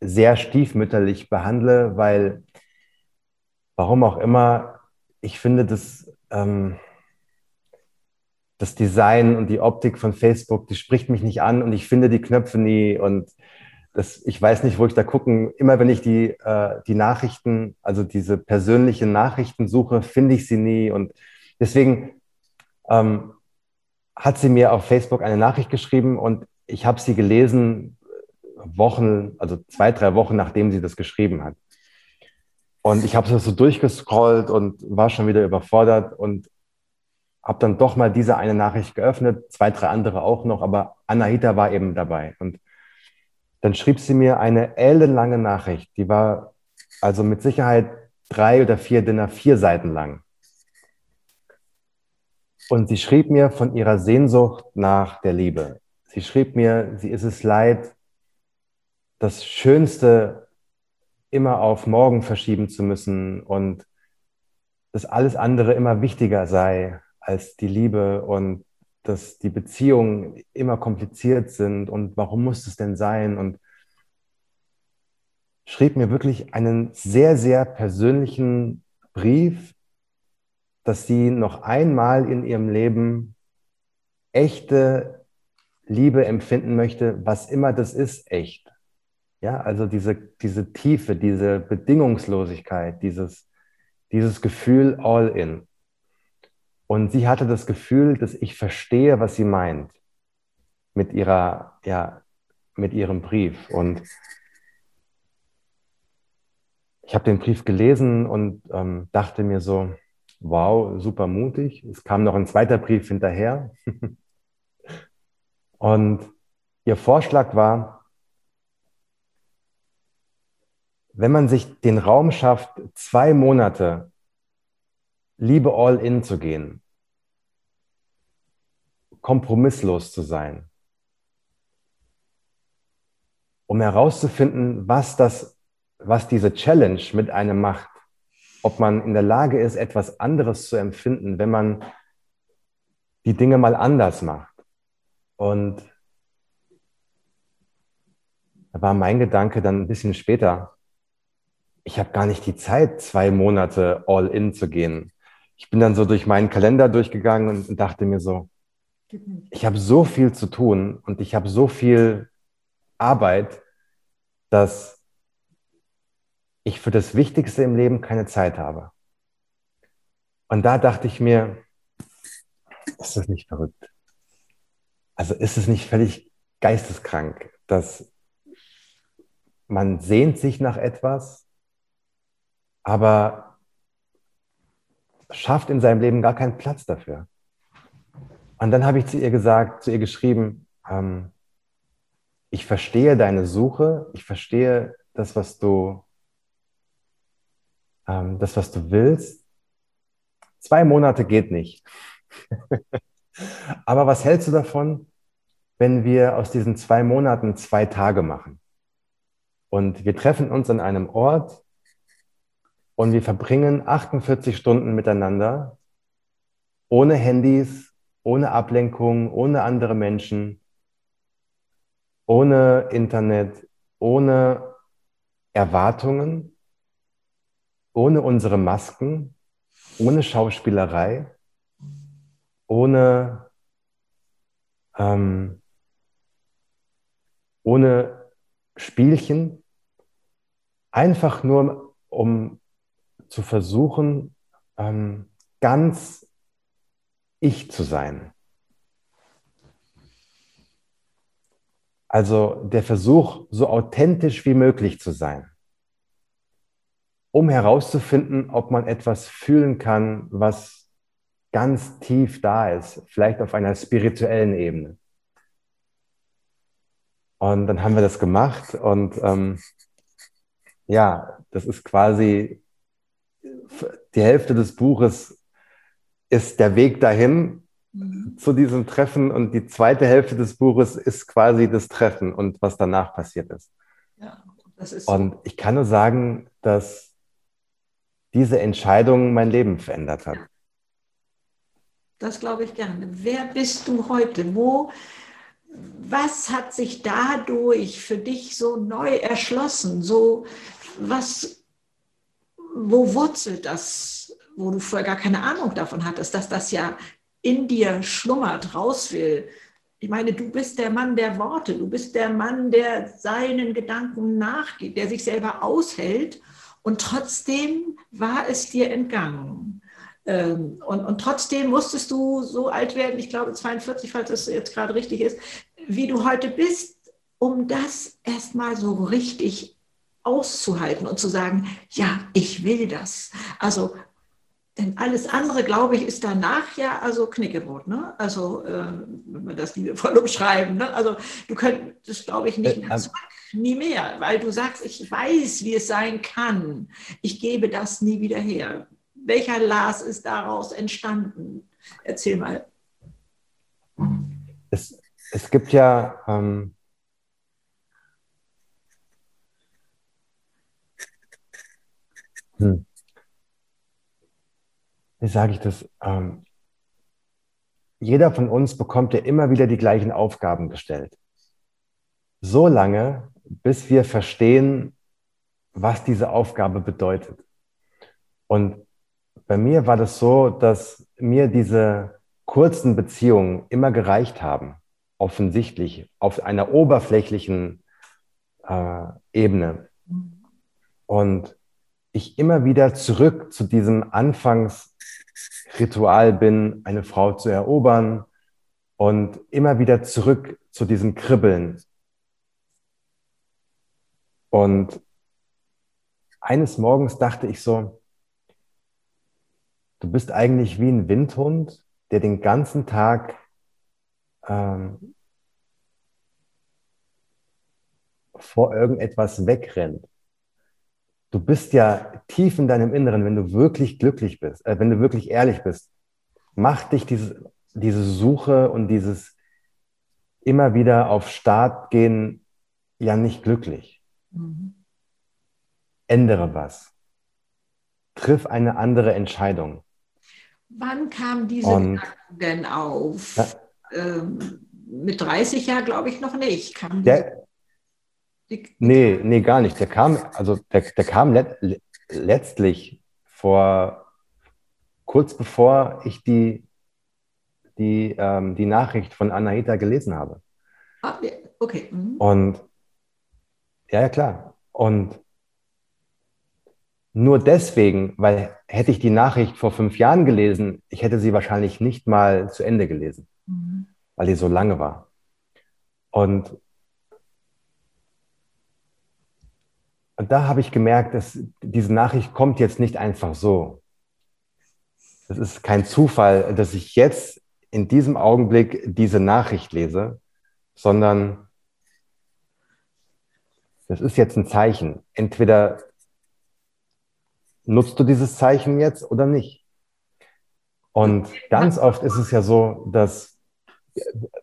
sehr stiefmütterlich behandle, weil warum auch immer, ich finde, dass ähm, das Design und die Optik von Facebook, die spricht mich nicht an und ich finde die Knöpfe nie und das, ich weiß nicht, wo ich da gucken. Immer wenn ich die, äh, die Nachrichten, also diese persönlichen Nachrichten suche, finde ich sie nie. Und deswegen ähm, hat sie mir auf Facebook eine Nachricht geschrieben und ich habe sie gelesen Wochen, also zwei, drei Wochen, nachdem sie das geschrieben hat. Und ich habe so durchgescrollt und war schon wieder überfordert und habe dann doch mal diese eine Nachricht geöffnet, zwei, drei andere auch noch, aber Anahita war eben dabei. Und dann schrieb sie mir eine ellenlange Nachricht, die war also mit Sicherheit drei oder vier Dinner, vier Seiten lang. Und sie schrieb mir von ihrer Sehnsucht nach der Liebe. Sie schrieb mir, sie ist es leid, das Schönste immer auf morgen verschieben zu müssen und dass alles andere immer wichtiger sei als die Liebe und dass die Beziehungen immer kompliziert sind und warum muss es denn sein? Und schrieb mir wirklich einen sehr, sehr persönlichen Brief, dass sie noch einmal in ihrem Leben echte Liebe empfinden möchte, was immer das ist, echt. Ja, also diese, diese Tiefe, diese Bedingungslosigkeit, dieses, dieses Gefühl all in. Und sie hatte das Gefühl, dass ich verstehe, was sie meint mit ihrer, ja, mit ihrem Brief. Und ich habe den Brief gelesen und ähm, dachte mir so, wow, super mutig. Es kam noch ein zweiter Brief hinterher. und ihr Vorschlag war, wenn man sich den Raum schafft, zwei Monate Liebe all in zu gehen, kompromisslos zu sein, um herauszufinden, was das, was diese Challenge mit einem macht, ob man in der Lage ist, etwas anderes zu empfinden, wenn man die Dinge mal anders macht. Und da war mein Gedanke dann ein bisschen später, ich habe gar nicht die Zeit, zwei Monate all in zu gehen ich bin dann so durch meinen Kalender durchgegangen und, dachte mir so, ich habe so viel zu tun und ich habe so viel Arbeit, dass ich für das Wichtigste im Leben keine Zeit habe. Und da dachte ich mir, ist das nicht verrückt? Also ist es nicht völlig geisteskrank, dass man sehnt sich nach etwas, aber schafft in seinem Leben gar keinen Platz dafür. Und dann habe ich zu ihr gesagt, zu ihr geschrieben, ähm, ich verstehe deine Suche, ich verstehe das, was du, ähm, das, was du willst. Zwei Monate geht nicht. Aber was hältst du davon, wenn wir aus diesen zwei Monaten zwei Tage machen? Und wir treffen uns an einem Ort, und wir verbringen 48 Stunden miteinander, ohne Handys, ohne Ablenkung, ohne andere Menschen, ohne Internet, ohne Erwartungen, ohne unsere Masken, ohne Schauspielerei, ohne, ähm, ohne Spielchen, einfach nur um zu versuchen, ähm, ganz ich zu sein. Also der Versuch, so authentisch wie möglich zu sein, um herauszufinden, ob man etwas fühlen kann, was ganz tief da ist, vielleicht auf einer spirituellen Ebene. Und dann haben wir das gemacht und ähm, ja, das ist quasi die Hälfte des Buches ist der Weg dahin mhm. zu diesem Treffen und die zweite Hälfte des Buches ist quasi das Treffen und was danach passiert ist. Ja, ist und ich kann nur sagen, dass diese Entscheidung mein Leben verändert hat. Das glaube ich gerne. Wer bist du heute? Wo, was hat sich dadurch für dich so neu erschlossen? So, was, wo wurzelt das, wo du vorher gar keine Ahnung davon hattest, dass das ja in dir schlummert, raus will? Ich meine, du bist der Mann der Worte, du bist der Mann, der seinen Gedanken nachgeht, der sich selber aushält und trotzdem war es dir entgangen. Ähm, und, und trotzdem musstest du so alt werden, ich glaube 42, falls es jetzt gerade richtig ist, wie du heute bist, um das erstmal so richtig auszuhalten und zu sagen, ja, ich will das. Also, denn alles andere, glaube ich, ist danach ja also Knickebrot, ne? Also, äh, wenn wir das liebevoll umschreiben, ne? Also, du könntest, glaube ich, nicht äh, mehr zurück, nie mehr, weil du sagst, ich weiß, wie es sein kann. Ich gebe das nie wieder her welcher Lars ist daraus entstanden? Erzähl mal. Es, es gibt ja ähm, hm. wie sage ich das? Ähm, jeder von uns bekommt ja immer wieder die gleichen Aufgaben gestellt. So lange, bis wir verstehen, was diese Aufgabe bedeutet. Und bei mir war das so, dass mir diese kurzen Beziehungen immer gereicht haben, offensichtlich, auf einer oberflächlichen äh, Ebene. Und ich immer wieder zurück zu diesem Anfangsritual bin, eine Frau zu erobern und immer wieder zurück zu diesem Kribbeln. Und eines Morgens dachte ich so, du bist eigentlich wie ein Windhund, der den ganzen Tag ähm, vor irgendetwas wegrennt. Du bist ja tief in deinem Inneren, wenn du wirklich glücklich bist, äh, wenn du wirklich ehrlich bist, macht dich diese, diese Suche und dieses immer wieder auf Start gehen ja nicht glücklich. Mhm. Ändere was. Triff eine andere Entscheidung. Wann kam diese und, Gedanken denn auf? Ja. Ähm, mit 30 Jahren glaube ich noch nicht. Kam die, nee, nee, gar nicht. Der kam, also der, der kam let, letztlich vor kurz bevor ich die, die, ähm, die Nachricht von Anahita gelesen habe. Ah, okay. Mhm. Und ja, ja, klar. Und nur deswegen, weil hätte ich die Nachricht vor fünf Jahren gelesen, ich hätte sie wahrscheinlich nicht mal zu Ende gelesen, mhm. weil die so lange war. Und, und da habe ich gemerkt, dass diese Nachricht kommt jetzt nicht einfach so. Es ist kein Zufall, dass ich jetzt in diesem Augenblick diese Nachricht lese, sondern das ist jetzt ein Zeichen. Entweder nutzt du dieses Zeichen jetzt oder nicht? Und ganz oft ist es ja so, dass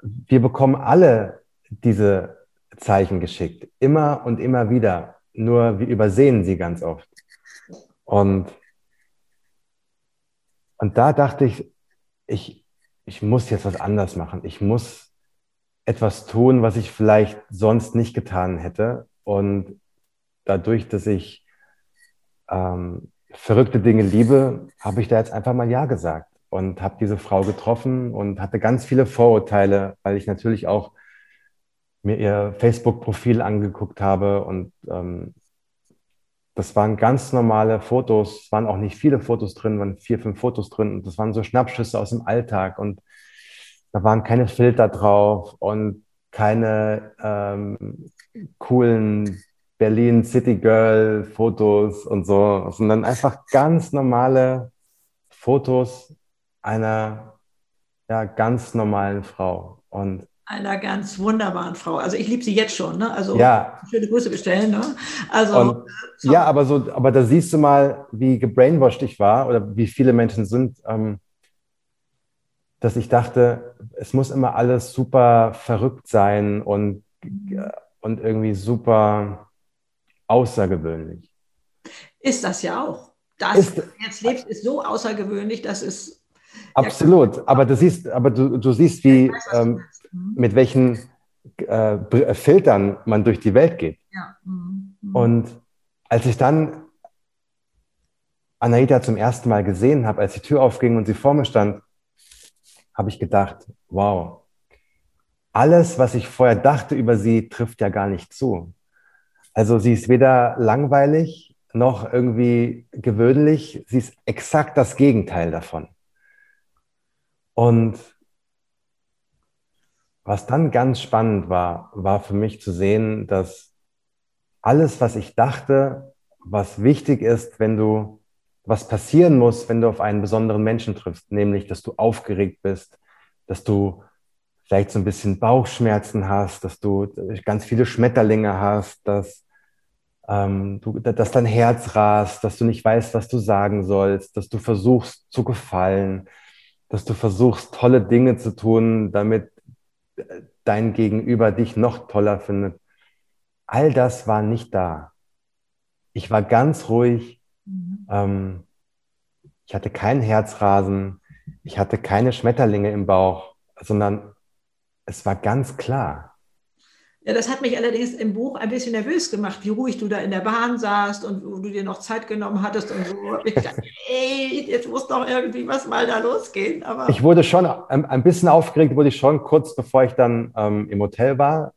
wir bekommen alle diese Zeichen geschickt, immer und immer wieder, nur wir übersehen sie ganz oft. Und, und da dachte ich, ich, ich muss jetzt was anders machen. Ich muss etwas tun, was ich vielleicht sonst nicht getan hätte. Und dadurch, dass ich ähm, verrückte Dinge liebe, habe ich da jetzt einfach mal Ja gesagt und habe diese Frau getroffen und hatte ganz viele Vorurteile, weil ich natürlich auch mir ihr Facebook-Profil angeguckt habe und ähm, das waren ganz normale Fotos, es waren auch nicht viele Fotos drin, waren vier, fünf Fotos drin und das waren so Schnappschüsse aus dem Alltag und da waren keine Filter drauf und keine ähm, coolen Berlin City Girl Fotos und so, sondern einfach ganz normale Fotos einer ja, ganz normalen Frau. Und einer ganz wunderbaren Frau. Also ich liebe sie jetzt schon, ne? Also ja. schöne Grüße bestellen, ne? Also und, so. ja, aber so, aber da siehst du mal, wie gebrainwashed ich war oder wie viele Menschen sind, ähm, dass ich dachte, es muss immer alles super verrückt sein und, äh, und irgendwie super außergewöhnlich. Ist das ja auch. Das, ist, was du jetzt lebst, ist so außergewöhnlich, dass es Absolut, aber du siehst, aber du, du siehst, wie ähm, mhm. mit welchen äh, äh, Filtern man durch die Welt geht. Ja. Mhm. mhm. Und als ich dann Anaita zum ersten Mal gesehen habe, als die Tür aufging und sie vor mir stand, habe ich gedacht, wow, alles, was ich vorher dachte über sie, trifft ja gar nicht zu. Also sie ist weder langweilig noch irgendwie gewöhnlich, sie ist exakt das Gegenteil davon. Und was dann ganz spannend war, war für mich zu sehen, dass alles, was ich dachte, was wichtig ist, wenn du, was passieren muss, wenn du auf einen besonderen Menschen triffst, nämlich, dass du aufgeregt bist, dass du vielleicht so ein bisschen Bauchschmerzen hast, dass du ganz viele Schmetterlinge hast, dass, ähm, du, dass dein Herz rast, dass du nicht weißt, was du sagen sollst, dass du versuchst zu gefallen, dass du versuchst, tolle Dinge zu tun, damit dein Gegenüber dich noch toller findet. All das war nicht da. Ich war ganz ruhig. Mhm. Ähm, ich hatte kein Herzrasen. Ich hatte keine Schmetterlinge im Bauch, sondern es war ganz klar. Ja, das hat mich allerdings im Buch ein bisschen nervös gemacht, wie ruhig du da in der Bahn saßt und wo du dir noch Zeit genommen hattest und so. Ich dachte, ey, jetzt muss doch irgendwie was mal da losgehen. Aber ich wurde schon ein, ein bisschen aufgeregt, wurde ich schon kurz bevor ich dann ähm, im Hotel war.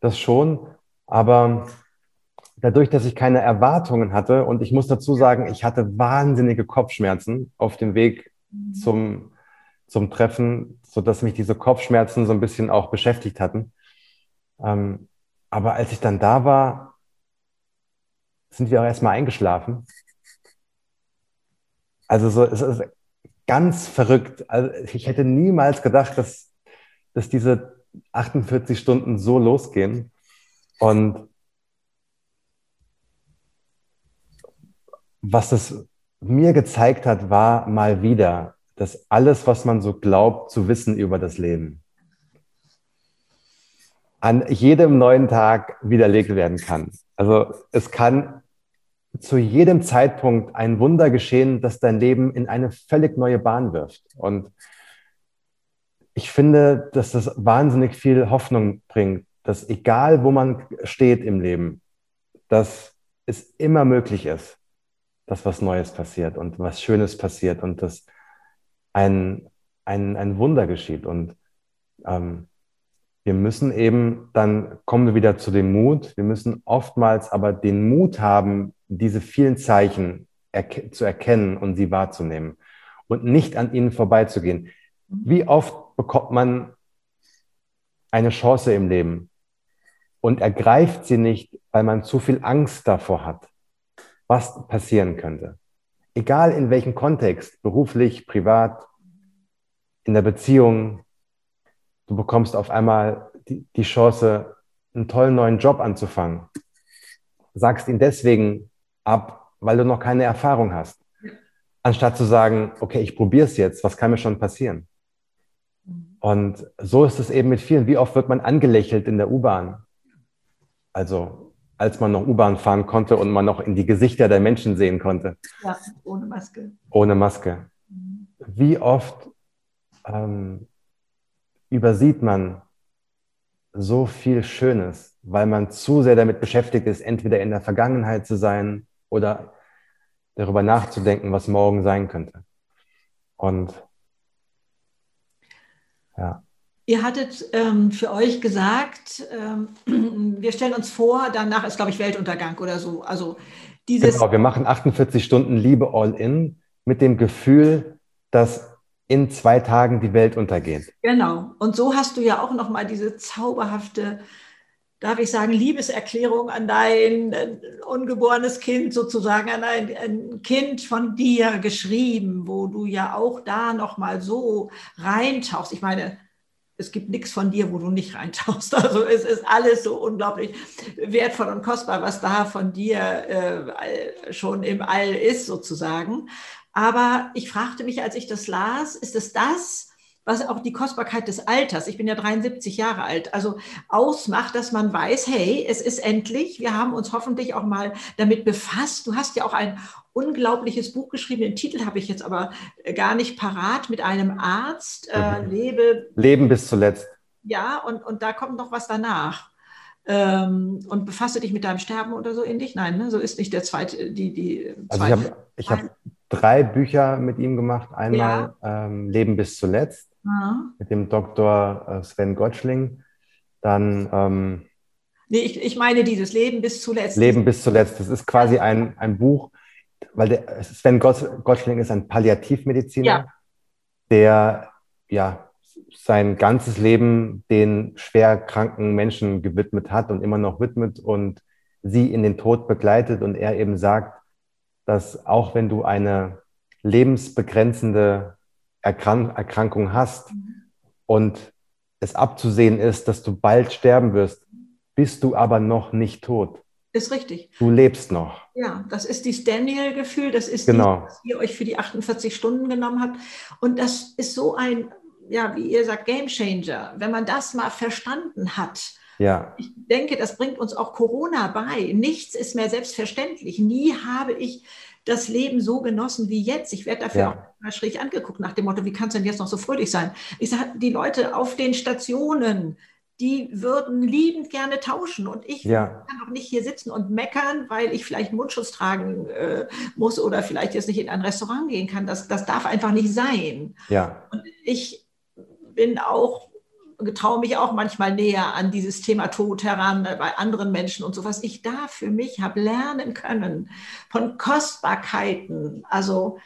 Das schon. Aber dadurch, dass ich keine Erwartungen hatte und ich muss dazu sagen, ich hatte wahnsinnige Kopfschmerzen auf dem Weg mhm. zum, zum Treffen, sodass mich diese Kopfschmerzen so ein bisschen auch beschäftigt hatten. Ähm, aber als ich dann da war, sind wir auch erstmal eingeschlafen. Also so, es ist ganz verrückt. Also ich hätte niemals gedacht, dass, dass diese 48 Stunden so losgehen. Und was das mir gezeigt hat, war mal wieder, dass alles, was man so glaubt zu wissen über das Leben, an jedem neuen Tag widerlegt werden kann. Also es kann zu jedem Zeitpunkt ein Wunder geschehen, das dein Leben in eine völlig neue Bahn wirft. Und ich finde, dass das wahnsinnig viel Hoffnung bringt, dass egal wo man steht im Leben, dass es immer möglich ist, dass was Neues passiert und was Schönes passiert und dass ein, ein, ein Wunder geschieht. Und ähm, wir müssen eben, dann kommen wir wieder zu dem Mut. Wir müssen oftmals aber den Mut haben, diese vielen Zeichen erke zu erkennen und sie wahrzunehmen und nicht an ihnen vorbeizugehen. Wie oft bekommt man eine Chance im Leben und ergreift sie nicht, weil man zu viel Angst davor hat, was passieren könnte. Egal in welchem Kontext, beruflich, privat, in der Beziehung, Du bekommst auf einmal die, die Chance, einen tollen neuen Job anzufangen. Sagst ihn deswegen ab, weil du noch keine Erfahrung hast. Anstatt zu sagen, okay, ich probiere es jetzt, was kann mir schon passieren? Und so ist es eben mit vielen. Wie oft wird man angelächelt in der U-Bahn? Also als man noch U-Bahn fahren konnte und man noch in die Gesichter der Menschen sehen konnte. Ja, ohne Maske. Ohne Maske. Mhm. Wie oft ähm, übersieht man so viel Schönes, weil man zu sehr damit beschäftigt ist, entweder in der Vergangenheit zu sein oder darüber nachzudenken, was morgen sein könnte. Und ja. Ihr hattet ähm, für euch gesagt, ähm, wir stellen uns vor, danach ist, glaube ich, Weltuntergang oder so. Also dieses genau, wir machen 48 Stunden Liebe all in mit dem Gefühl, dass in zwei Tagen die Welt untergeht. Genau. Und so hast du ja auch noch mal diese zauberhafte, darf ich sagen, Liebeserklärung an dein äh, ungeborenes Kind sozusagen, an ein, ein, Kind von dir geschrieben, wo du ja auch da noch mal so reintauchst. Ich meine, es gibt nichts von dir, wo du nicht reintauchst. Also es ist alles so unglaublich wertvoll und kostbar, was da von dir äh, schon im All ist sozusagen. Aber ich fragte mich, als ich das las, ist es das, was auch die Kostbarkeit des Alters, ich bin ja 73 Jahre alt, also ausmacht, dass man weiß, hey, es ist endlich, wir haben uns hoffentlich auch mal damit befasst. Du hast ja auch ein unglaubliches Buch geschrieben, den Titel habe ich jetzt aber gar nicht parat, mit einem Arzt, äh, mhm. Lebe. Leben bis zuletzt. Ja, und, und da kommt noch was danach. Ähm, und befasse dich mit deinem Sterben oder so ähnlich? Nein, ne? so ist nicht der zweite, die, die Also ich habe ich hab drei Bücher mit ihm gemacht. Einmal ja. ähm, Leben bis zuletzt ja. mit dem Dr. Äh, Sven Gottschling. Dann. Ähm, nee, ich, ich meine dieses Leben bis zuletzt. Leben bis zuletzt. Das ist quasi ein, ein Buch, weil der Sven Gottschling ist ein Palliativmediziner, ja. der ja sein ganzes Leben den schwer kranken Menschen gewidmet hat und immer noch widmet und sie in den Tod begleitet. Und er eben sagt, dass auch wenn du eine lebensbegrenzende Erkrank Erkrankung hast mhm. und es abzusehen ist, dass du bald sterben wirst, bist du aber noch nicht tot. Ist richtig. Du lebst noch. Ja, das ist dieses Daniel-Gefühl, das ist genau. das, was ihr euch für die 48 Stunden genommen habt. Und das ist so ein, ja, wie ihr sagt, Game Changer. Wenn man das mal verstanden hat, ja. Ich denke, das bringt uns auch Corona bei. Nichts ist mehr selbstverständlich. Nie habe ich das Leben so genossen wie jetzt. Ich werde dafür ja. auch mal schräg angeguckt nach dem Motto, wie kann es denn jetzt noch so fröhlich sein? Ich sage, die Leute auf den Stationen, die würden liebend gerne tauschen. Und ich ja. kann doch nicht hier sitzen und meckern, weil ich vielleicht Mundschutz tragen äh, muss oder vielleicht jetzt nicht in ein Restaurant gehen kann. Das, das darf einfach nicht sein. Ja. Und ich bin auch traue mich auch manchmal näher an dieses Thema Tod heran bei anderen Menschen und so, was ich da für mich habe lernen können von Kostbarkeiten. Also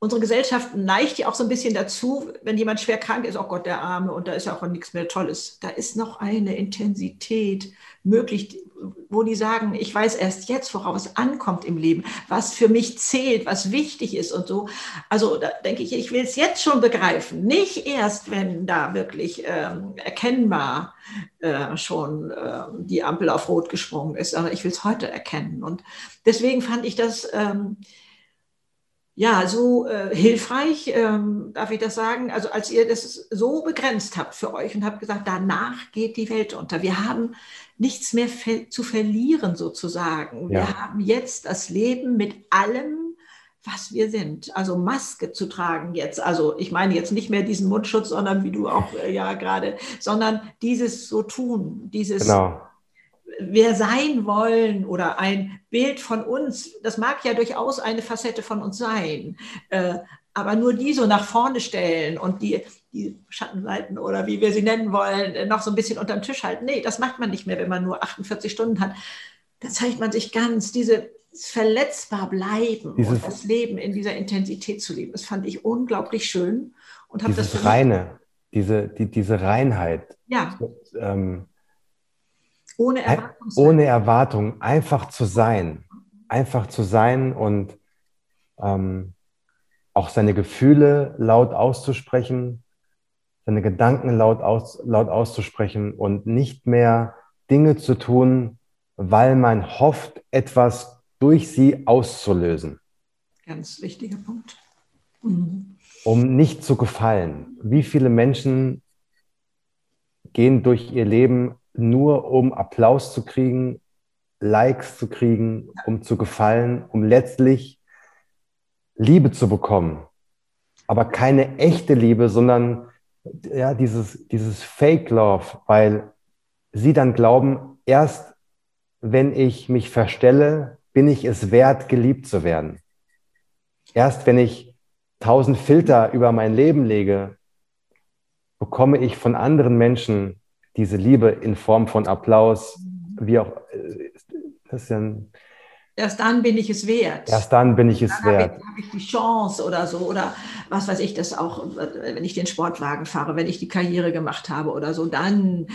unsere Gesellschaft neigt ja auch so ein bisschen dazu, wenn jemand schwer krank ist, oh Gott, der Arme, und da ist ja auch nichts mehr Tolles. Da ist noch eine Intensität möglich, wo die sagen, ich weiß erst jetzt, worauf es ankommt im Leben, was für mich zählt, was wichtig ist und so. Also da denke ich, ich will es jetzt schon begreifen, nicht erst, wenn da wirklich ähm, erkennbar äh, schon äh, die Ampel auf Rot gesprungen ist, sondern ich will es heute erkennen. Und deswegen fand ich das ähm, ja, so äh, hilfreich, ähm, darf ich das sagen? Also als ihr das so begrenzt habt für euch und habt gesagt, danach geht die Welt unter. Wir haben nichts mehr zu verlieren sozusagen. Wir haben jetzt das Leben mit allem, was wir sind. Also Maske zu tragen jetzt. Also ich meine jetzt nicht mehr diesen Mundschutz, sondern wie du auch äh, ja gerade, sondern dieses so tun, dieses genau wir sein wollen oder ein Bild von uns, das mag ja durchaus eine Facette von uns sein, äh, aber nur die so nach vorne stellen und die, die Schattenseiten oder wie wir sie nennen wollen, äh, noch so ein bisschen unterm Tisch halten. Nee, das macht man nicht mehr, wenn man nur 48 Stunden hat. Da zeigt man sich ganz, diese verletzbar bleiben Dieses, und das Leben in dieser Intensität zu leben. Das fand ich unglaublich schön und habe das reine, diese, die, diese Reinheit. Ja. Ähm, ohne Erwartung. Ohne Erwartung, einfach zu sein. Einfach zu sein und ähm, auch seine Gefühle laut auszusprechen, seine Gedanken laut, aus, laut auszusprechen und nicht mehr Dinge zu tun, weil man hofft, etwas durch sie auszulösen. Ganz wichtiger Punkt. Mhm. Um nicht zu gefallen. Wie viele Menschen gehen durch ihr Leben nur um Applaus zu kriegen, Likes zu kriegen, um zu gefallen, um letztlich Liebe zu bekommen. Aber keine echte Liebe, sondern ja, dieses, dieses Fake Love, weil sie dann glauben, erst wenn ich mich verstelle, bin ich es wert, geliebt zu werden. Erst wenn ich tausend Filter über mein Leben lege, bekomme ich von anderen Menschen diese Liebe in Form von Applaus, wie auch, äh, das ist ja ein, Erst dann bin ich es wert. Erst dann bin ich es dann wert. Habe ich, die Chance oder so. Oder was weiß ich, das auch, wenn ich den Sportwagen fahre, wenn ich die Karriere gemacht habe oder so, dann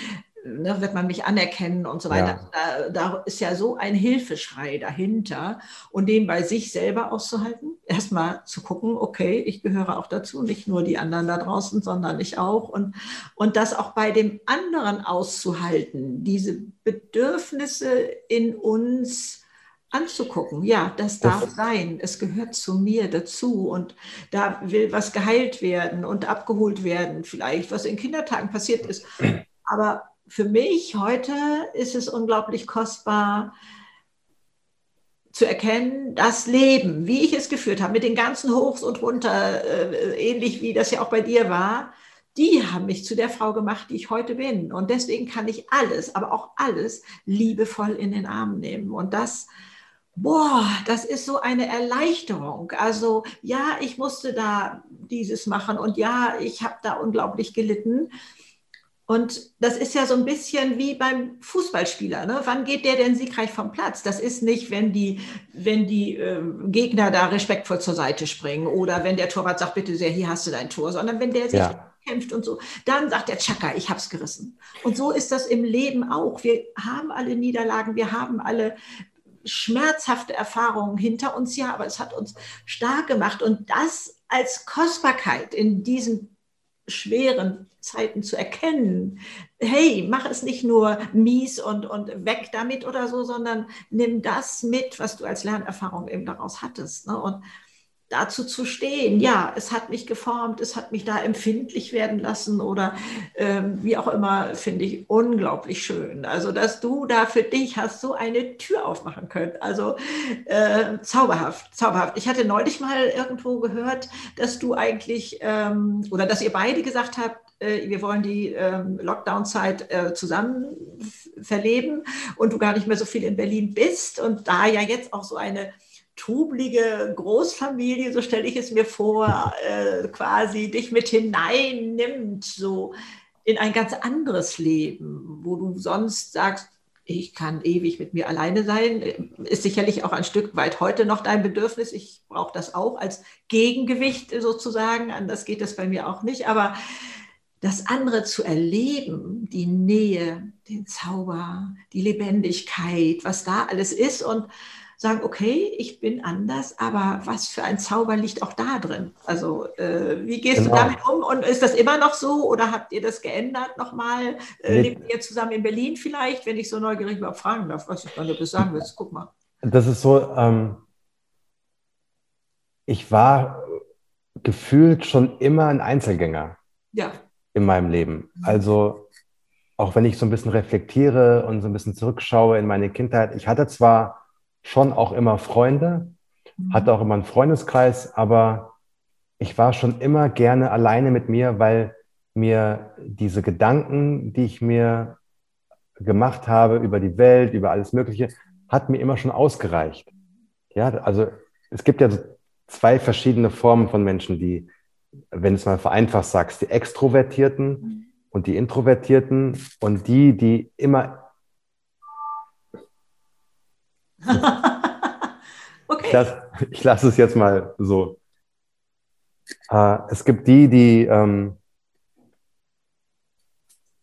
ne, wird man mich anerkennen und so weiter. Ja. Da, da, ist ja so ein Hilfeschrei dahinter und den bei sich selber auszuhalten. Erstmal zu gucken, okay, ich gehöre auch dazu, nicht nur die anderen da draußen, sondern ich auch. Und, und das auch bei dem anderen auszuhalten, diese Bedürfnisse in uns anzugucken. Ja, das darf das sein. Es gehört zu mir dazu und da will was geheilt werden und abgeholt werden, vielleicht, was in Kindertagen passiert ist. Aber für mich heute ist es unglaublich kostbar zu erkennen, das Leben, wie ich es geführt habe, mit den ganzen Hochs und Runter, äh, ähnlich wie das ja auch bei dir war, die haben mich zu der Frau gemacht, die ich heute bin. Und deswegen kann ich alles, aber auch alles liebevoll in den Arm nehmen. Und das, boah, das ist so eine Erleichterung. Also ja, ich musste da dieses machen und ja, ich habe da unglaublich gelitten. Und das ist ja so ein bisschen wie beim Fußballspieler. Ne? Wann geht der denn siegreich vom Platz? Das ist nicht, wenn die, wenn die äh, Gegner da respektvoll zur Seite springen oder wenn der Torwart sagt, bitte sehr, hier hast du dein Tor, sondern wenn der sich ja. kämpft und so, dann sagt der Chaka, ich hab's gerissen. Und so ist das im Leben auch. Wir haben alle Niederlagen, wir haben alle schmerzhafte Erfahrungen hinter uns, ja, aber es hat uns stark gemacht. Und das als Kostbarkeit in diesen schweren Zeiten zu erkennen. Hey, mach es nicht nur mies und, und weg damit oder so, sondern nimm das mit, was du als Lernerfahrung eben daraus hattest. Ne? Und dazu zu stehen, ja, es hat mich geformt, es hat mich da empfindlich werden lassen oder ähm, wie auch immer, finde ich unglaublich schön. Also, dass du da für dich hast so eine Tür aufmachen können. Also äh, zauberhaft, zauberhaft. Ich hatte neulich mal irgendwo gehört, dass du eigentlich ähm, oder dass ihr beide gesagt habt, äh, wir wollen die ähm, Lockdown-Zeit äh, zusammen verleben und du gar nicht mehr so viel in Berlin bist und da ja jetzt auch so eine trublige Großfamilie, so stelle ich es mir vor, äh, quasi dich mit hineinnimmt, so in ein ganz anderes Leben, wo du sonst sagst, ich kann ewig mit mir alleine sein, ist sicherlich auch ein Stück weit heute noch dein Bedürfnis. Ich brauche das auch als Gegengewicht sozusagen. Anders geht das bei mir auch nicht. Aber das andere zu erleben, die Nähe, den Zauber, die Lebendigkeit, was da alles ist und sagen, okay, ich bin anders, aber was für ein Zauber liegt auch da drin? Also äh, wie gehst genau. du damit um und ist das immer noch so oder habt ihr das geändert nochmal? Äh, lebt ihr zusammen in Berlin vielleicht, wenn ich so neugierig überhaupt fragen darf, was ich gerade das sagen willst? Guck mal. Das ist so, ähm, ich war gefühlt schon immer ein Einzelgänger ja. in meinem Leben. Also auch wenn ich so ein bisschen reflektiere und so ein bisschen zurückschaue in meine Kindheit, ich hatte zwar schon auch immer Freunde, mhm. hatte auch immer einen Freundeskreis, aber ich war schon immer gerne alleine mit mir, weil mir diese Gedanken, die ich mir gemacht habe über die Welt, über alles Mögliche, hat mir immer schon ausgereicht. Ja, also es gibt ja zwei verschiedene Formen von Menschen, die, wenn du es mal vereinfacht sagst, die Extrovertierten mhm. und die Introvertierten und die, die immer okay. Ich lasse lass es jetzt mal so. Äh, es gibt die, die ähm,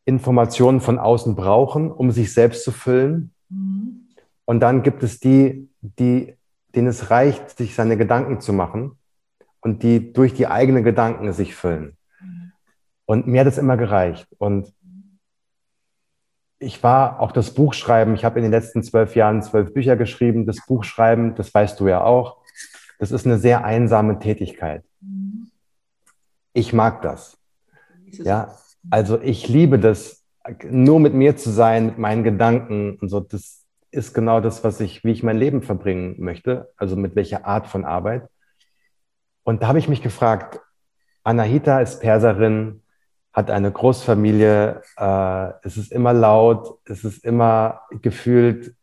Informationen von außen brauchen, um sich selbst zu füllen. Mhm. Und dann gibt es die, die, denen es reicht, sich seine Gedanken zu machen und die durch die eigenen Gedanken sich füllen. Mhm. Und mir hat es immer gereicht. Und ich war auch das Buchschreiben, ich habe in den letzten zwölf Jahren zwölf Bücher geschrieben. Das Buchschreiben, das weißt du ja auch, das ist eine sehr einsame Tätigkeit. Ich mag das. Ja, also ich liebe das, nur mit mir zu sein, mit meinen Gedanken und so. Das ist genau das, was ich, wie ich mein Leben verbringen möchte, also mit welcher Art von Arbeit. Und da habe ich mich gefragt, Anahita ist Perserin, hat eine Großfamilie, äh, es ist immer laut, es ist immer gefühlt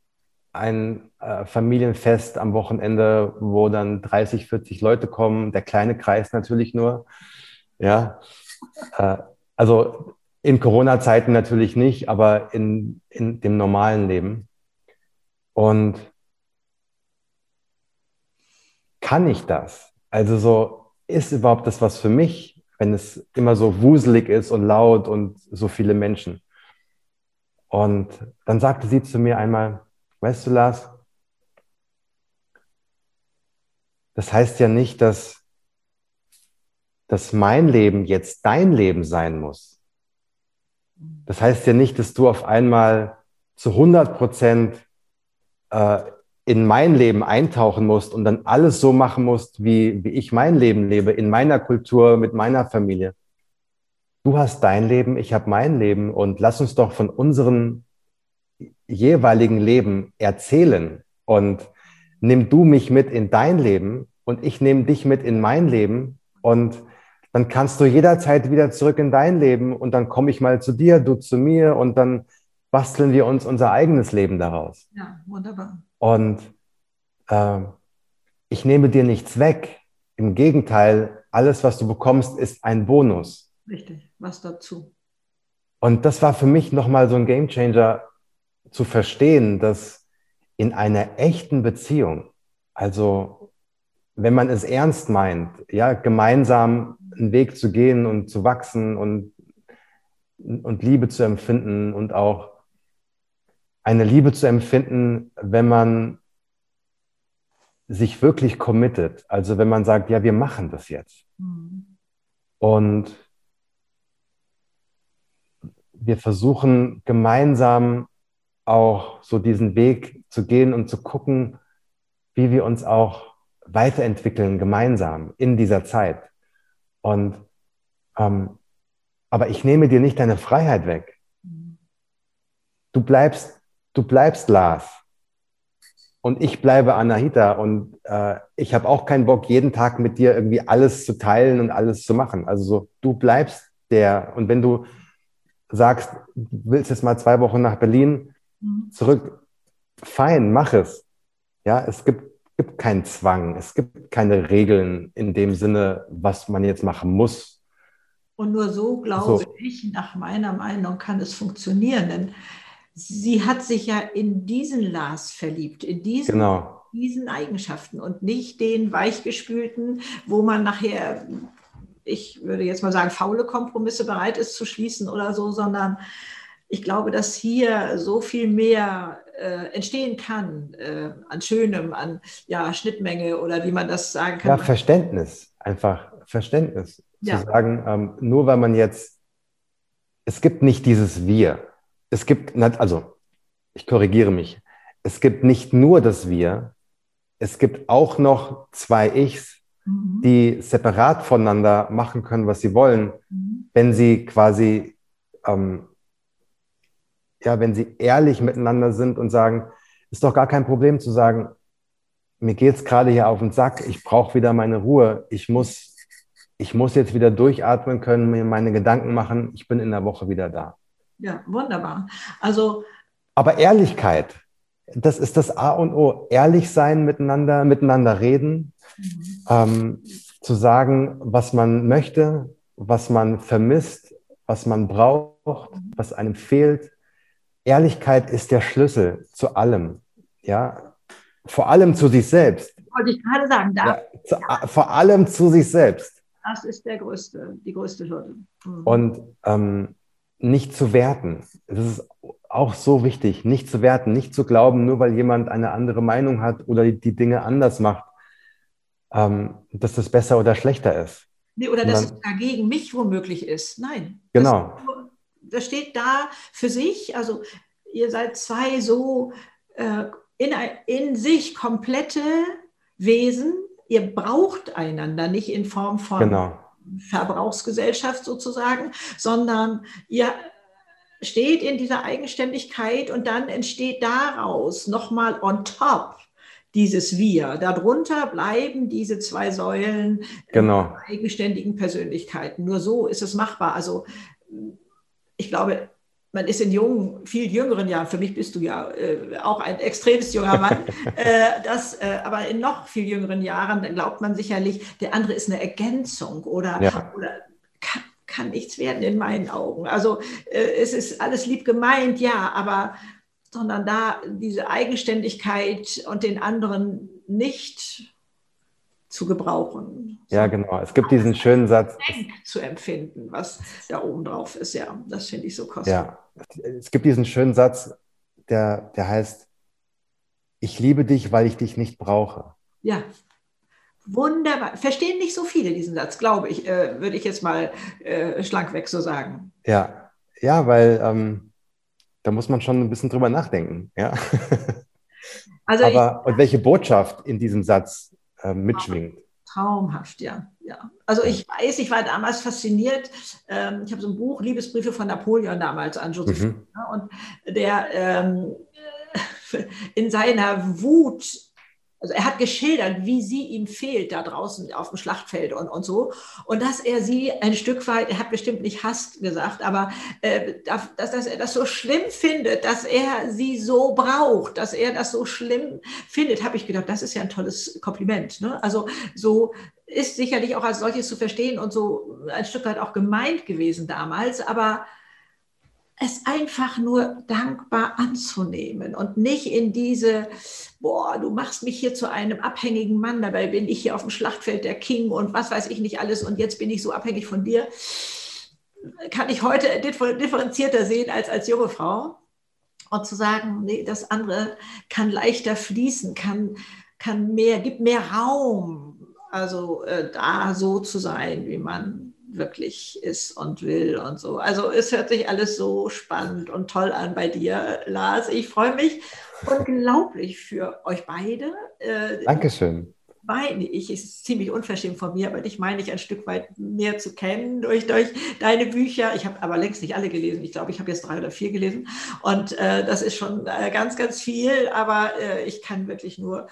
ein äh, Familienfest am Wochenende, wo dann 30, 40 Leute kommen, der kleine Kreis natürlich nur. Ja, äh, also in Corona-Zeiten natürlich nicht, aber in, in dem normalen Leben. Und kann ich das? Also so, ist überhaupt das was für mich, wenn es immer so wuselig ist und laut und so viele Menschen? Und dann sagte sie zu mir einmal, weißt du, Lars, das heißt ja nicht, dass, dass mein Leben jetzt dein Leben sein muss. Das heißt ja nicht, dass du auf einmal zu 100 Prozent äh, in mein Leben eintauchen musst und dann alles so machen musst, wie, wie ich mein Leben lebe, in meiner Kultur, mit meiner Familie. Du hast dein Leben, ich habe mein Leben und lass uns doch von unseren jeweiligen Leben erzählen und nimm du mich mit in dein Leben und ich nehme dich mit in mein Leben und dann kannst du jederzeit wieder zurück in dein Leben und dann komme ich mal zu dir, du zu mir und dann basteln wir uns unser eigenes Leben daraus. Ja, wunderbar. Und äh, ich nehme dir nichts weg. Im Gegenteil, alles, was du bekommst, ist ein Bonus. Richtig, was dazu. Und das war für mich nochmal so ein Gamechanger zu verstehen, dass in einer echten Beziehung, also wenn man es ernst meint, ja, gemeinsam einen Weg zu gehen und zu wachsen und, und Liebe zu empfinden und auch eine Liebe zu empfinden, wenn man sich wirklich committet. Also wenn man sagt, ja, wir machen das jetzt. Mhm. Und wir versuchen gemeinsam auch so diesen Weg zu gehen und zu gucken, wie wir uns auch weiterentwickeln gemeinsam in dieser Zeit. Und ähm, aber ich nehme dir nicht deine Freiheit weg. Mhm. Du bleibst du bleibst Lars und ich bleibe Anahita und äh, ich habe auch keinen Bock, jeden Tag mit dir irgendwie alles zu teilen und alles zu machen. Also so, du bleibst der und wenn du sagst, du willst jetzt mal zwei Wochen nach Berlin mhm. zurück, fein, mach es. Ja, es gibt, gibt keinen Zwang, es gibt keine Regeln in dem Sinne, was man jetzt machen muss. Und nur so glaube so. ich, nach meiner Meinung, kann es funktionieren. Denn sie hat sich ja in diesen Lars verliebt, in diesen, genau. diesen Eigenschaften und nicht den weichgespülten, wo man nachher, ich würde jetzt mal sagen, faule Kompromisse bereit ist zu schließen oder so, sondern ich glaube, dass hier so viel mehr äh, entstehen kann äh, an Schönem, an ja, Schnittmenge oder wie man das sagen kann. Ja, Verständnis, einfach Verständnis. Ja. Zu sagen, ähm, nur weil man jetzt, es gibt nicht dieses Wir es gibt, also ich korrigiere mich, es gibt nicht nur das Wir, es gibt auch noch zwei Ichs, mhm. die separat voneinander machen können, was sie wollen, mhm. wenn sie quasi, ähm, ja, wenn sie ehrlich miteinander sind und sagen, ist doch gar kein Problem zu sagen, mir geht es gerade hier auf den Sack, ich brauche wieder meine Ruhe, ich muss, ich muss jetzt wieder durchatmen können, mir meine Gedanken machen, ich bin in der Woche wieder da. Ja, wunderbar. Also. Aber Ehrlichkeit, das ist das A und O. Ehrlich sein miteinander, miteinander reden, mhm. ähm, zu sagen, was man möchte, was man vermisst, was man braucht, was einem fehlt. Ehrlichkeit ist der Schlüssel zu allem. Ja, vor allem zu sich selbst. Wollte ich gerade sagen, da. Ja, zu, ja. Vor allem zu sich selbst. Das ist der größte, die größte Hürde. Mhm. Und ähm, nicht zu werten. Das ist auch so wichtig, nicht zu werten, nicht zu glauben, nur weil jemand eine andere Meinung hat oder die Dinge anders macht, ähm, dass das besser oder schlechter ist. Nee, oder dass es dagegen mich womöglich ist. Nein. Genau. Das, das, steht da für sich. Also ihr seid zwei so äh, in, in sich komplette Wesen. Ihr braucht einander nicht in Form von genau Verbrauchsgesellschaft sozusagen, sondern ihr steht in dieser Eigenständigkeit und dann entsteht daraus nochmal on top dieses Wir. Darunter bleiben diese zwei Säulen genau. eigenständigen Persönlichkeiten. Nur so ist es machbar. Also ich glaube, man ist in jungen, viel jüngeren Jahren, für mich bist du ja äh, auch ein extremst junger Mann, äh, das, äh, aber in noch viel jüngeren Jahren, dann glaubt man sicherlich, der andere ist eine Ergänzung oder, ja. oder kann, kann, nichts werden in meinen Augen. Also äh, es ist alles lieb gemeint, ja, aber sondern da diese Eigenständigkeit und den anderen nicht zu gebrauchen. Ja, genau. Es gibt diesen schönen Satz. Zu empfinden, was da oben drauf ist. Ja, das finde ich so kostbar. Ja, es gibt diesen schönen Satz, der, der heißt, ich liebe dich, weil ich dich nicht brauche. Ja, wunderbar. Verstehen nicht so viele diesen Satz, glaube ich, äh, würde ich jetzt mal äh, schlankweg so sagen. Ja, ja, weil ähm, da muss man schon ein bisschen drüber nachdenken. Ja. Also Aber, ich, und welche Botschaft in diesem Satz äh, mitschwingt? Traumhaft, ja. ja. Also ich weiß, ich war damals fasziniert. Ähm, ich habe so ein Buch, Liebesbriefe von Napoleon damals an Joseph. Mhm. Und der ähm, in seiner Wut also er hat geschildert, wie sie ihm fehlt da draußen auf dem Schlachtfeld und, und so. Und dass er sie ein Stück weit, er hat bestimmt nicht hasst gesagt, aber äh, dass, dass er das so schlimm findet, dass er sie so braucht, dass er das so schlimm findet, habe ich gedacht, das ist ja ein tolles Kompliment. Ne? Also so ist sicherlich auch als solches zu verstehen und so ein Stück weit auch gemeint gewesen damals, aber es einfach nur dankbar anzunehmen und nicht in diese, boah, du machst mich hier zu einem abhängigen Mann, dabei bin ich hier auf dem Schlachtfeld der King und was weiß ich nicht alles und jetzt bin ich so abhängig von dir, kann ich heute differenzierter sehen als als junge Frau. Und zu sagen, nee, das andere kann leichter fließen, kann, kann mehr, gibt mehr Raum, also äh, da so zu sein, wie man wirklich ist und will und so. Also es hört sich alles so spannend und toll an bei dir, Lars. Ich freue mich unglaublich für euch beide. Äh, Dankeschön. Meine ich, ist ziemlich unverschämt von mir, aber ich meine ich ein Stück weit mehr zu kennen durch, durch deine Bücher. Ich habe aber längst nicht alle gelesen. Ich glaube, ich habe jetzt drei oder vier gelesen. Und äh, das ist schon äh, ganz, ganz viel. Aber äh, ich kann wirklich nur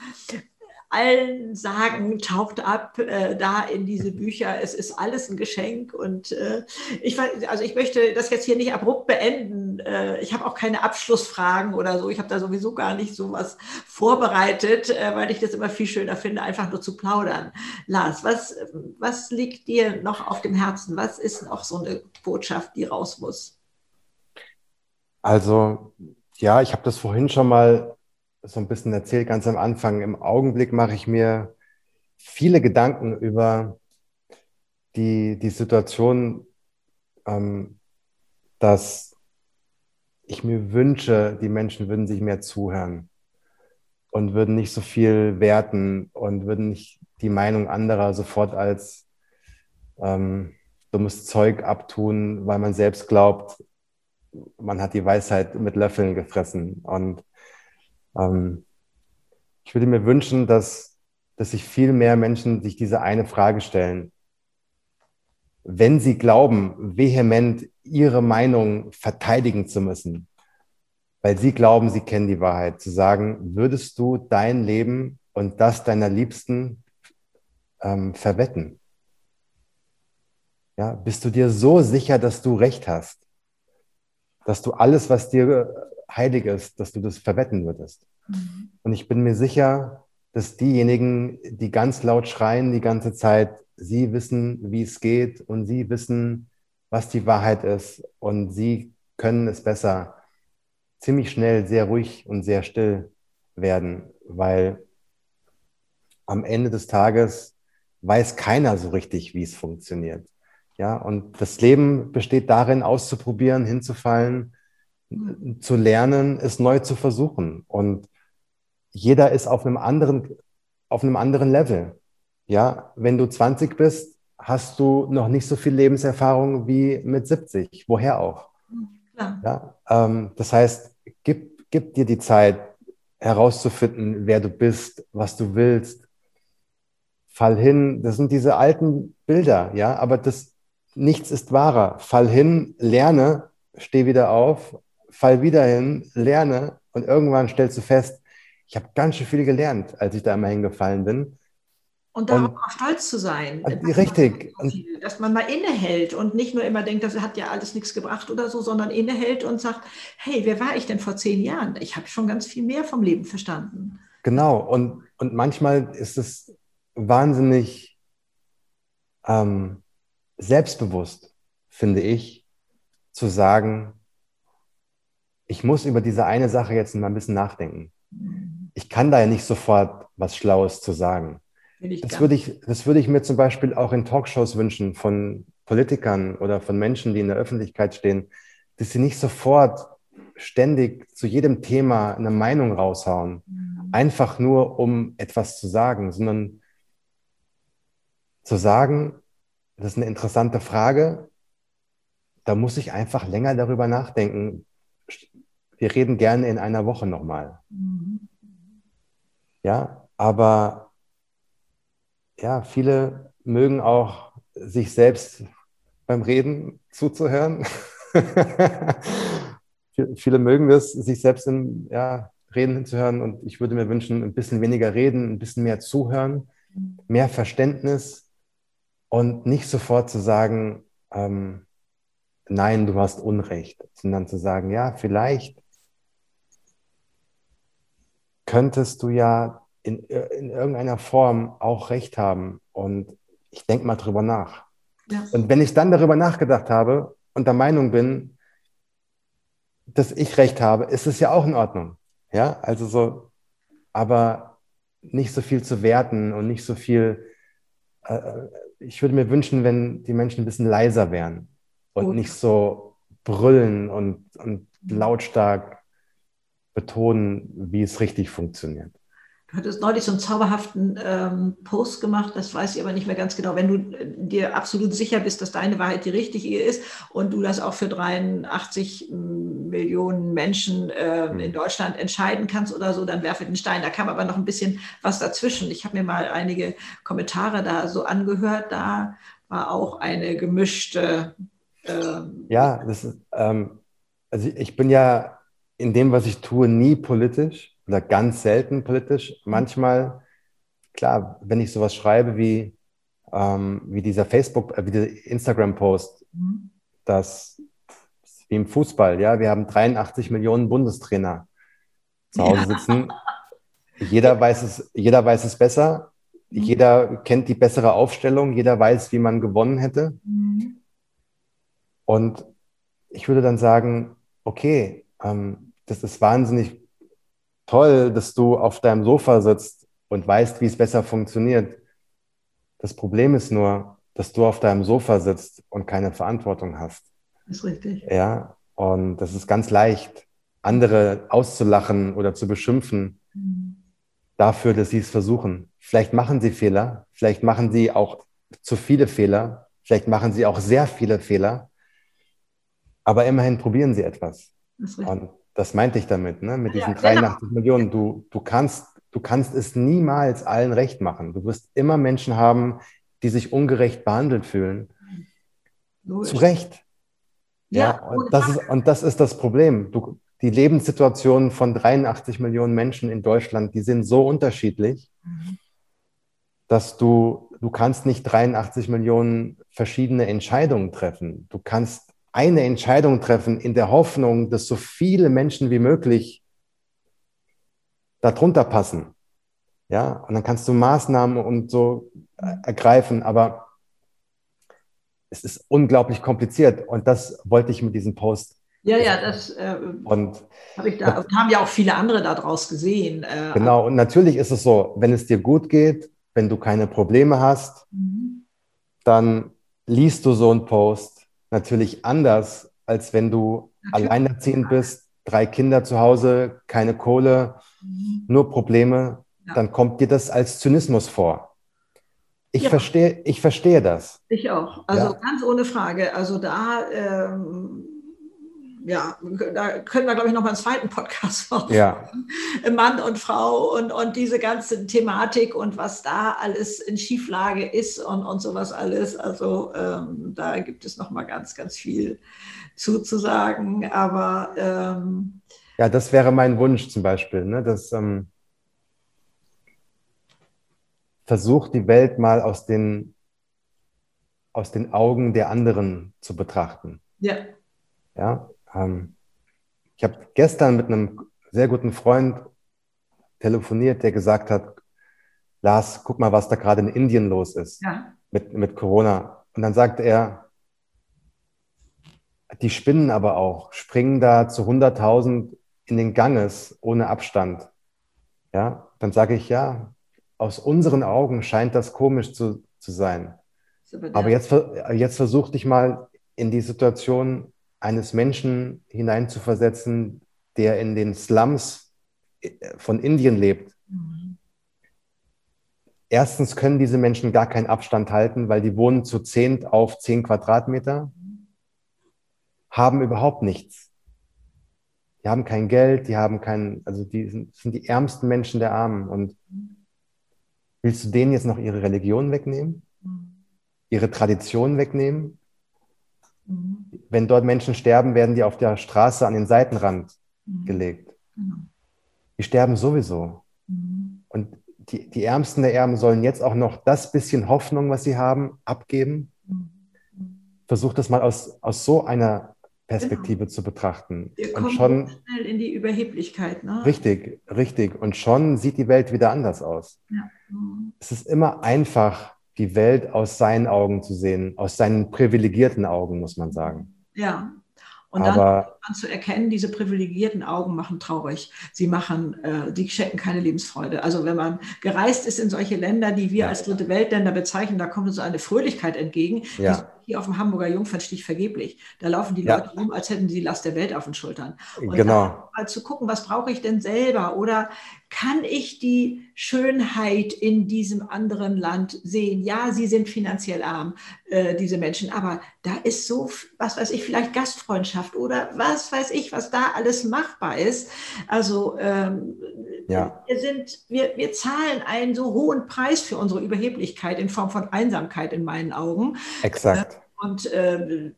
allen sagen, taucht ab äh, da in diese Bücher. Es ist alles ein Geschenk und äh, ich, also ich möchte das jetzt hier nicht abrupt beenden. Äh, ich habe auch keine Abschlussfragen oder so. Ich habe da sowieso gar nicht so was vorbereitet, äh, weil ich das immer viel schöner finde, einfach nur zu plaudern. Lars, was, was liegt dir noch auf dem Herzen? Was ist noch so eine Botschaft, die raus muss? Also ja, ich habe das vorhin schon mal so ein bisschen erzählt, ganz am Anfang. Im Augenblick mache ich mir viele Gedanken über die, die Situation, ähm, dass ich mir wünsche, die Menschen würden sich mehr zuhören und würden nicht so viel werten und würden nicht die Meinung anderer sofort als ähm, dummes Zeug abtun, weil man selbst glaubt, man hat die Weisheit mit Löffeln gefressen. Und ähm, ich würde mir wünschen, dass, dass sich viel mehr Menschen sich diese eine Frage stellen. Wenn sie glauben, vehement ihre Meinung verteidigen zu müssen, weil sie glauben, sie kennen die Wahrheit, zu sagen, würdest du dein Leben und das deiner Liebsten ähm, verwetten? Ja, bist du dir so sicher, dass du recht hast, dass du alles, was dir heilig ist, dass du das verwetten würdest. Mhm. Und ich bin mir sicher, dass diejenigen, die ganz laut schreien die ganze Zeit, sie wissen, wie es geht und sie wissen, was die Wahrheit ist und sie können es besser, ziemlich schnell sehr ruhig und sehr still werden, weil am Ende des Tages weiß keiner so richtig, wie es funktioniert. Ja, und das Leben besteht darin, auszuprobieren, hinzufallen zu lernen, es neu zu versuchen. Und jeder ist auf einem anderen, auf einem anderen Level. Ja, wenn du 20 bist, hast du noch nicht so viel Lebenserfahrung wie mit 70. Woher auch? Ja. ja ähm, das heißt, gib, gib dir die Zeit herauszufinden, wer du bist, was du willst. Fall hin, das sind diese alten Bilder, ja, aber das nichts ist wahrer. Fall hin, lerne, steh wieder auf fall wieder hin, lerne und irgendwann stellst du fest, ich habe ganz schön viel gelernt, als ich da immer hingefallen bin. Und darauf und, auch stolz zu sein. Richtig. Man, dass man mal innehält und nicht nur immer denkt, das hat ja alles nichts gebracht oder so, sondern innehält und sagt, hey, wer war ich denn vor zehn Jahren? Ich habe schon ganz viel mehr vom Leben verstanden. Genau. Und, und manchmal ist es wahnsinnig ähm, selbstbewusst, finde ich, zu sagen, ich muss über diese eine Sache jetzt mal ein bisschen nachdenken. Ich kann da ja nicht sofort was Schlaues zu sagen. das, würde ich, das würde ich mir zum Beispiel auch in Talkshows wünschen von Politikern oder von Menschen, die in der Öffentlichkeit stehen, dass sie nicht sofort ständig zu jedem Thema eine Meinung raushauen, mhm. einfach nur um etwas zu sagen, sondern zu sagen, das ist eine interessante Frage, da muss ich einfach länger darüber nachdenken. Wir reden gerne in einer Woche nochmal. Mhm. Ja, aber ja, viele mögen auch sich selbst beim Reden zuzuhören. Viele mögen das, sich selbst im ja, Reden hinzuhören und ich würde mir wünschen, ein bisschen weniger reden, ein bisschen mehr zuhören, mehr Verständnis und nicht sofort zu sagen, ähm, nein, du hast Unrecht, sondern zu sagen, ja, vielleicht könntest du ja in, in irgendeiner Form auch Recht haben und ich denke mal drüber nach. Ja. Und wenn ich dann darüber nachgedacht habe und der Meinung bin, dass ich recht habe, ist es ja auch in Ordnung. Ja, also so, aber nicht so viel zu werten und nicht so viel. Äh, ich würde mir wünschen, wenn die Menschen ein bisschen leiser wären und Gut. nicht so brüllen und, und lautstark betonen, wie es richtig funktioniert. Du hattest neulich so einen zauberhaften ähm, Post gemacht, das weiß ich aber nicht mehr ganz genau. Wenn du äh, dir absolut sicher bist, dass deine Wahrheit die richtige ist und du das auch für 83 mm, Millionen Menschen äh, in Deutschland entscheiden kannst oder so, dann werfe den Stein. Da kam aber noch ein bisschen was dazwischen. Ich habe mir mal einige Kommentare da so angehört. Da war auch eine gemischte. Ähm, ja, das ist, ähm, also ich bin ja in dem, was ich tue, nie politisch oder ganz selten politisch. Manchmal, klar, wenn ich sowas schreibe wie, ähm, wie dieser Facebook, äh, wie dieser Instagram-Post, mhm. das wie im Fußball, ja, wir haben 83 Millionen Bundestrainer zu Hause ja. sitzen. Jeder weiß es, jeder weiß es besser. Mhm. Jeder kennt die bessere Aufstellung. Jeder weiß, wie man gewonnen hätte. Mhm. Und ich würde dann sagen, okay, ähm, das ist wahnsinnig toll, dass du auf deinem Sofa sitzt und weißt, wie es besser funktioniert. Das Problem ist nur, dass du auf deinem Sofa sitzt und keine Verantwortung hast. Das ist richtig. Ja, und das ist ganz leicht, andere auszulachen oder zu beschimpfen mhm. dafür, dass sie es versuchen. Vielleicht machen sie Fehler, vielleicht machen sie auch zu viele Fehler, vielleicht machen sie auch sehr viele Fehler, aber immerhin probieren sie etwas. Das und das meinte ich damit, ne? mit diesen ja, 83 genau. Millionen. Du, du, kannst, du kannst es niemals allen recht machen. Du wirst immer Menschen haben, die sich ungerecht behandelt fühlen. Logisch. Zu Recht. Ja, ja und, das ist, und das ist das Problem. Du, die Lebenssituationen von 83 Millionen Menschen in Deutschland, die sind so unterschiedlich, mhm. dass du, du kannst nicht 83 Millionen verschiedene Entscheidungen treffen. Du kannst eine Entscheidung treffen in der Hoffnung, dass so viele Menschen wie möglich darunter passen. Ja, und dann kannst du Maßnahmen und so ergreifen, aber es ist unglaublich kompliziert und das wollte ich mit diesem Post. Ja, ja, das äh, habe ich da, haben ja auch viele andere daraus gesehen. Äh, genau, und natürlich ist es so, wenn es dir gut geht, wenn du keine Probleme hast, mhm. dann liest du so einen Post natürlich anders, als wenn du natürlich. alleinerziehend bist, drei Kinder zu Hause, keine Kohle, mhm. nur Probleme, ja. dann kommt dir das als Zynismus vor. Ich, ja. verstehe, ich verstehe das. Ich auch. Also ja. ganz ohne Frage. Also da ähm, ja, da können wir, glaube ich, noch mal einen zweiten Podcast machen. Ja. Mann und Frau und, und diese ganze Thematik und was da alles in Schieflage ist und, und sowas alles. Also ähm, da gibt es noch mal ganz, ganz viel zuzusagen. Aber ähm, ja, das wäre mein Wunsch zum Beispiel, ne? dass ähm, versucht die Welt mal aus den, aus den Augen der anderen zu betrachten. Ja. Ja, ich habe gestern mit einem sehr guten Freund telefoniert, der gesagt hat, Lars, guck mal, was da gerade in Indien los ist ja. mit, mit Corona. Und dann sagte er, die spinnen aber auch, springen da zu 100.000 in den Ganges ohne Abstand. Ja, dann sage ich, ja, aus unseren Augen scheint das komisch zu, zu sein. Aber jetzt, jetzt versuch dich mal in die Situation eines Menschen hineinzuversetzen, der in den Slums äh, von Indien lebt. Mhm. Erstens können diese Menschen gar keinen Abstand halten, weil die wohnen zu zehn auf zehn Quadratmeter, haben überhaupt nichts. Die haben kein Geld, die haben kein, also die sind, sind die ärmsten Menschen der Armen. Und willst du denen jetzt noch ihre Religion wegnehmen? Ihre Tradition wegnehmen? Wenn dort Menschen sterben, werden die auf der Straße an den Seitenrand gelegt. Die sterben sowieso. Und die, die Ärmsten der Ärmen sollen jetzt auch noch das bisschen Hoffnung, was sie haben, abgeben. Versuch das mal aus, aus so einer Perspektive genau. zu betrachten. Wir kommen und schon schnell in die Überheblichkeit. Ne? Richtig, richtig. Und schon sieht die Welt wieder anders aus. Ja. Mhm. Es ist immer einfach, die Welt aus seinen Augen zu sehen, aus seinen privilegierten Augen, muss man sagen. Ja, und Aber, dann zu erkennen, diese privilegierten Augen machen traurig. Sie machen, äh, die schenken keine Lebensfreude. Also wenn man gereist ist in solche Länder, die wir ja. als dritte Weltländer bezeichnen, da kommt uns eine Fröhlichkeit entgegen. Ja. Hier auf dem Hamburger Jungfernstich vergeblich. Da laufen die ja. Leute rum, als hätten sie die Last der Welt auf den Schultern. Und genau. mal zu gucken, was brauche ich denn selber? Oder kann ich die Schönheit in diesem anderen Land sehen? Ja, sie sind finanziell arm, äh, diese Menschen, aber da ist so, was weiß ich, vielleicht Gastfreundschaft oder was weiß ich, was da alles machbar ist. Also ähm, ja. wir, sind, wir, wir zahlen einen so hohen Preis für unsere Überheblichkeit in Form von Einsamkeit in meinen Augen. Exakt. Äh, und äh,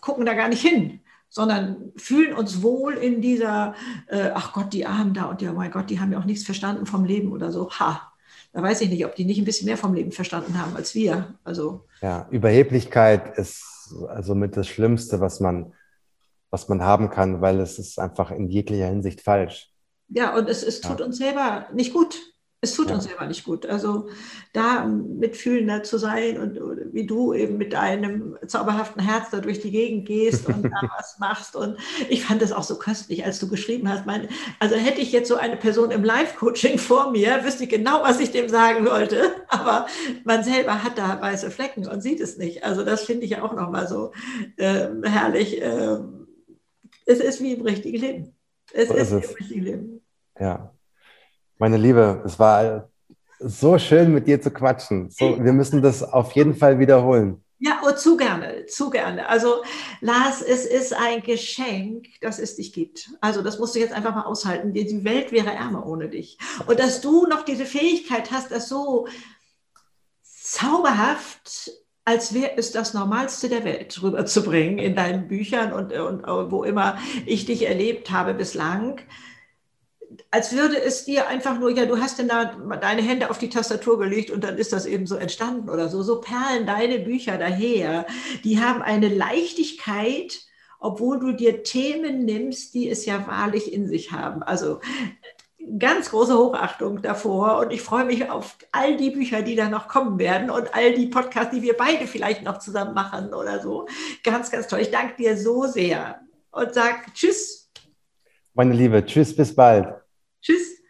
gucken da gar nicht hin sondern fühlen uns wohl in dieser, äh, ach Gott, die Armen da und ja, mein Gott, die haben ja auch nichts verstanden vom Leben oder so. Ha, da weiß ich nicht, ob die nicht ein bisschen mehr vom Leben verstanden haben als wir. Also ja, Überheblichkeit ist also mit das Schlimmste, was man, was man haben kann, weil es ist einfach in jeglicher Hinsicht falsch. Ja, und es, es tut ja. uns selber nicht gut. Es tut ja. uns selber nicht gut. Also da mitfühlender zu sein und wie du eben mit deinem zauberhaften Herz da durch die Gegend gehst und da was machst. Und ich fand das auch so köstlich, als du geschrieben hast. Mein, also hätte ich jetzt so eine Person im Live-Coaching vor mir, wüsste ich genau, was ich dem sagen wollte. Aber man selber hat da weiße Flecken und sieht es nicht. Also das finde ich auch nochmal so äh, herrlich. Äh, es ist wie im richtigen Leben. Es so ist, ist es. wie im richtigen Leben. Ja. Meine Liebe, es war so schön mit dir zu quatschen. So, wir müssen das auf jeden Fall wiederholen. Ja, oh, zu gerne, zu gerne. Also Lars, es ist ein Geschenk, dass es dich gibt. Also das musst du jetzt einfach mal aushalten. Die Welt wäre ärmer ohne dich. Und dass du noch diese Fähigkeit hast, das so zauberhaft, als wäre es das Normalste der Welt rüberzubringen in deinen Büchern und, und wo immer ich dich erlebt habe bislang als würde es dir einfach nur, ja, du hast denn da deine Hände auf die Tastatur gelegt und dann ist das eben so entstanden oder so. So perlen deine Bücher daher. Die haben eine Leichtigkeit, obwohl du dir Themen nimmst, die es ja wahrlich in sich haben. Also ganz große Hochachtung davor und ich freue mich auf all die Bücher, die da noch kommen werden und all die Podcasts, die wir beide vielleicht noch zusammen machen oder so. Ganz, ganz toll. Ich danke dir so sehr und sage Tschüss. Meine Liebe, Tschüss, bis bald. Tschüss.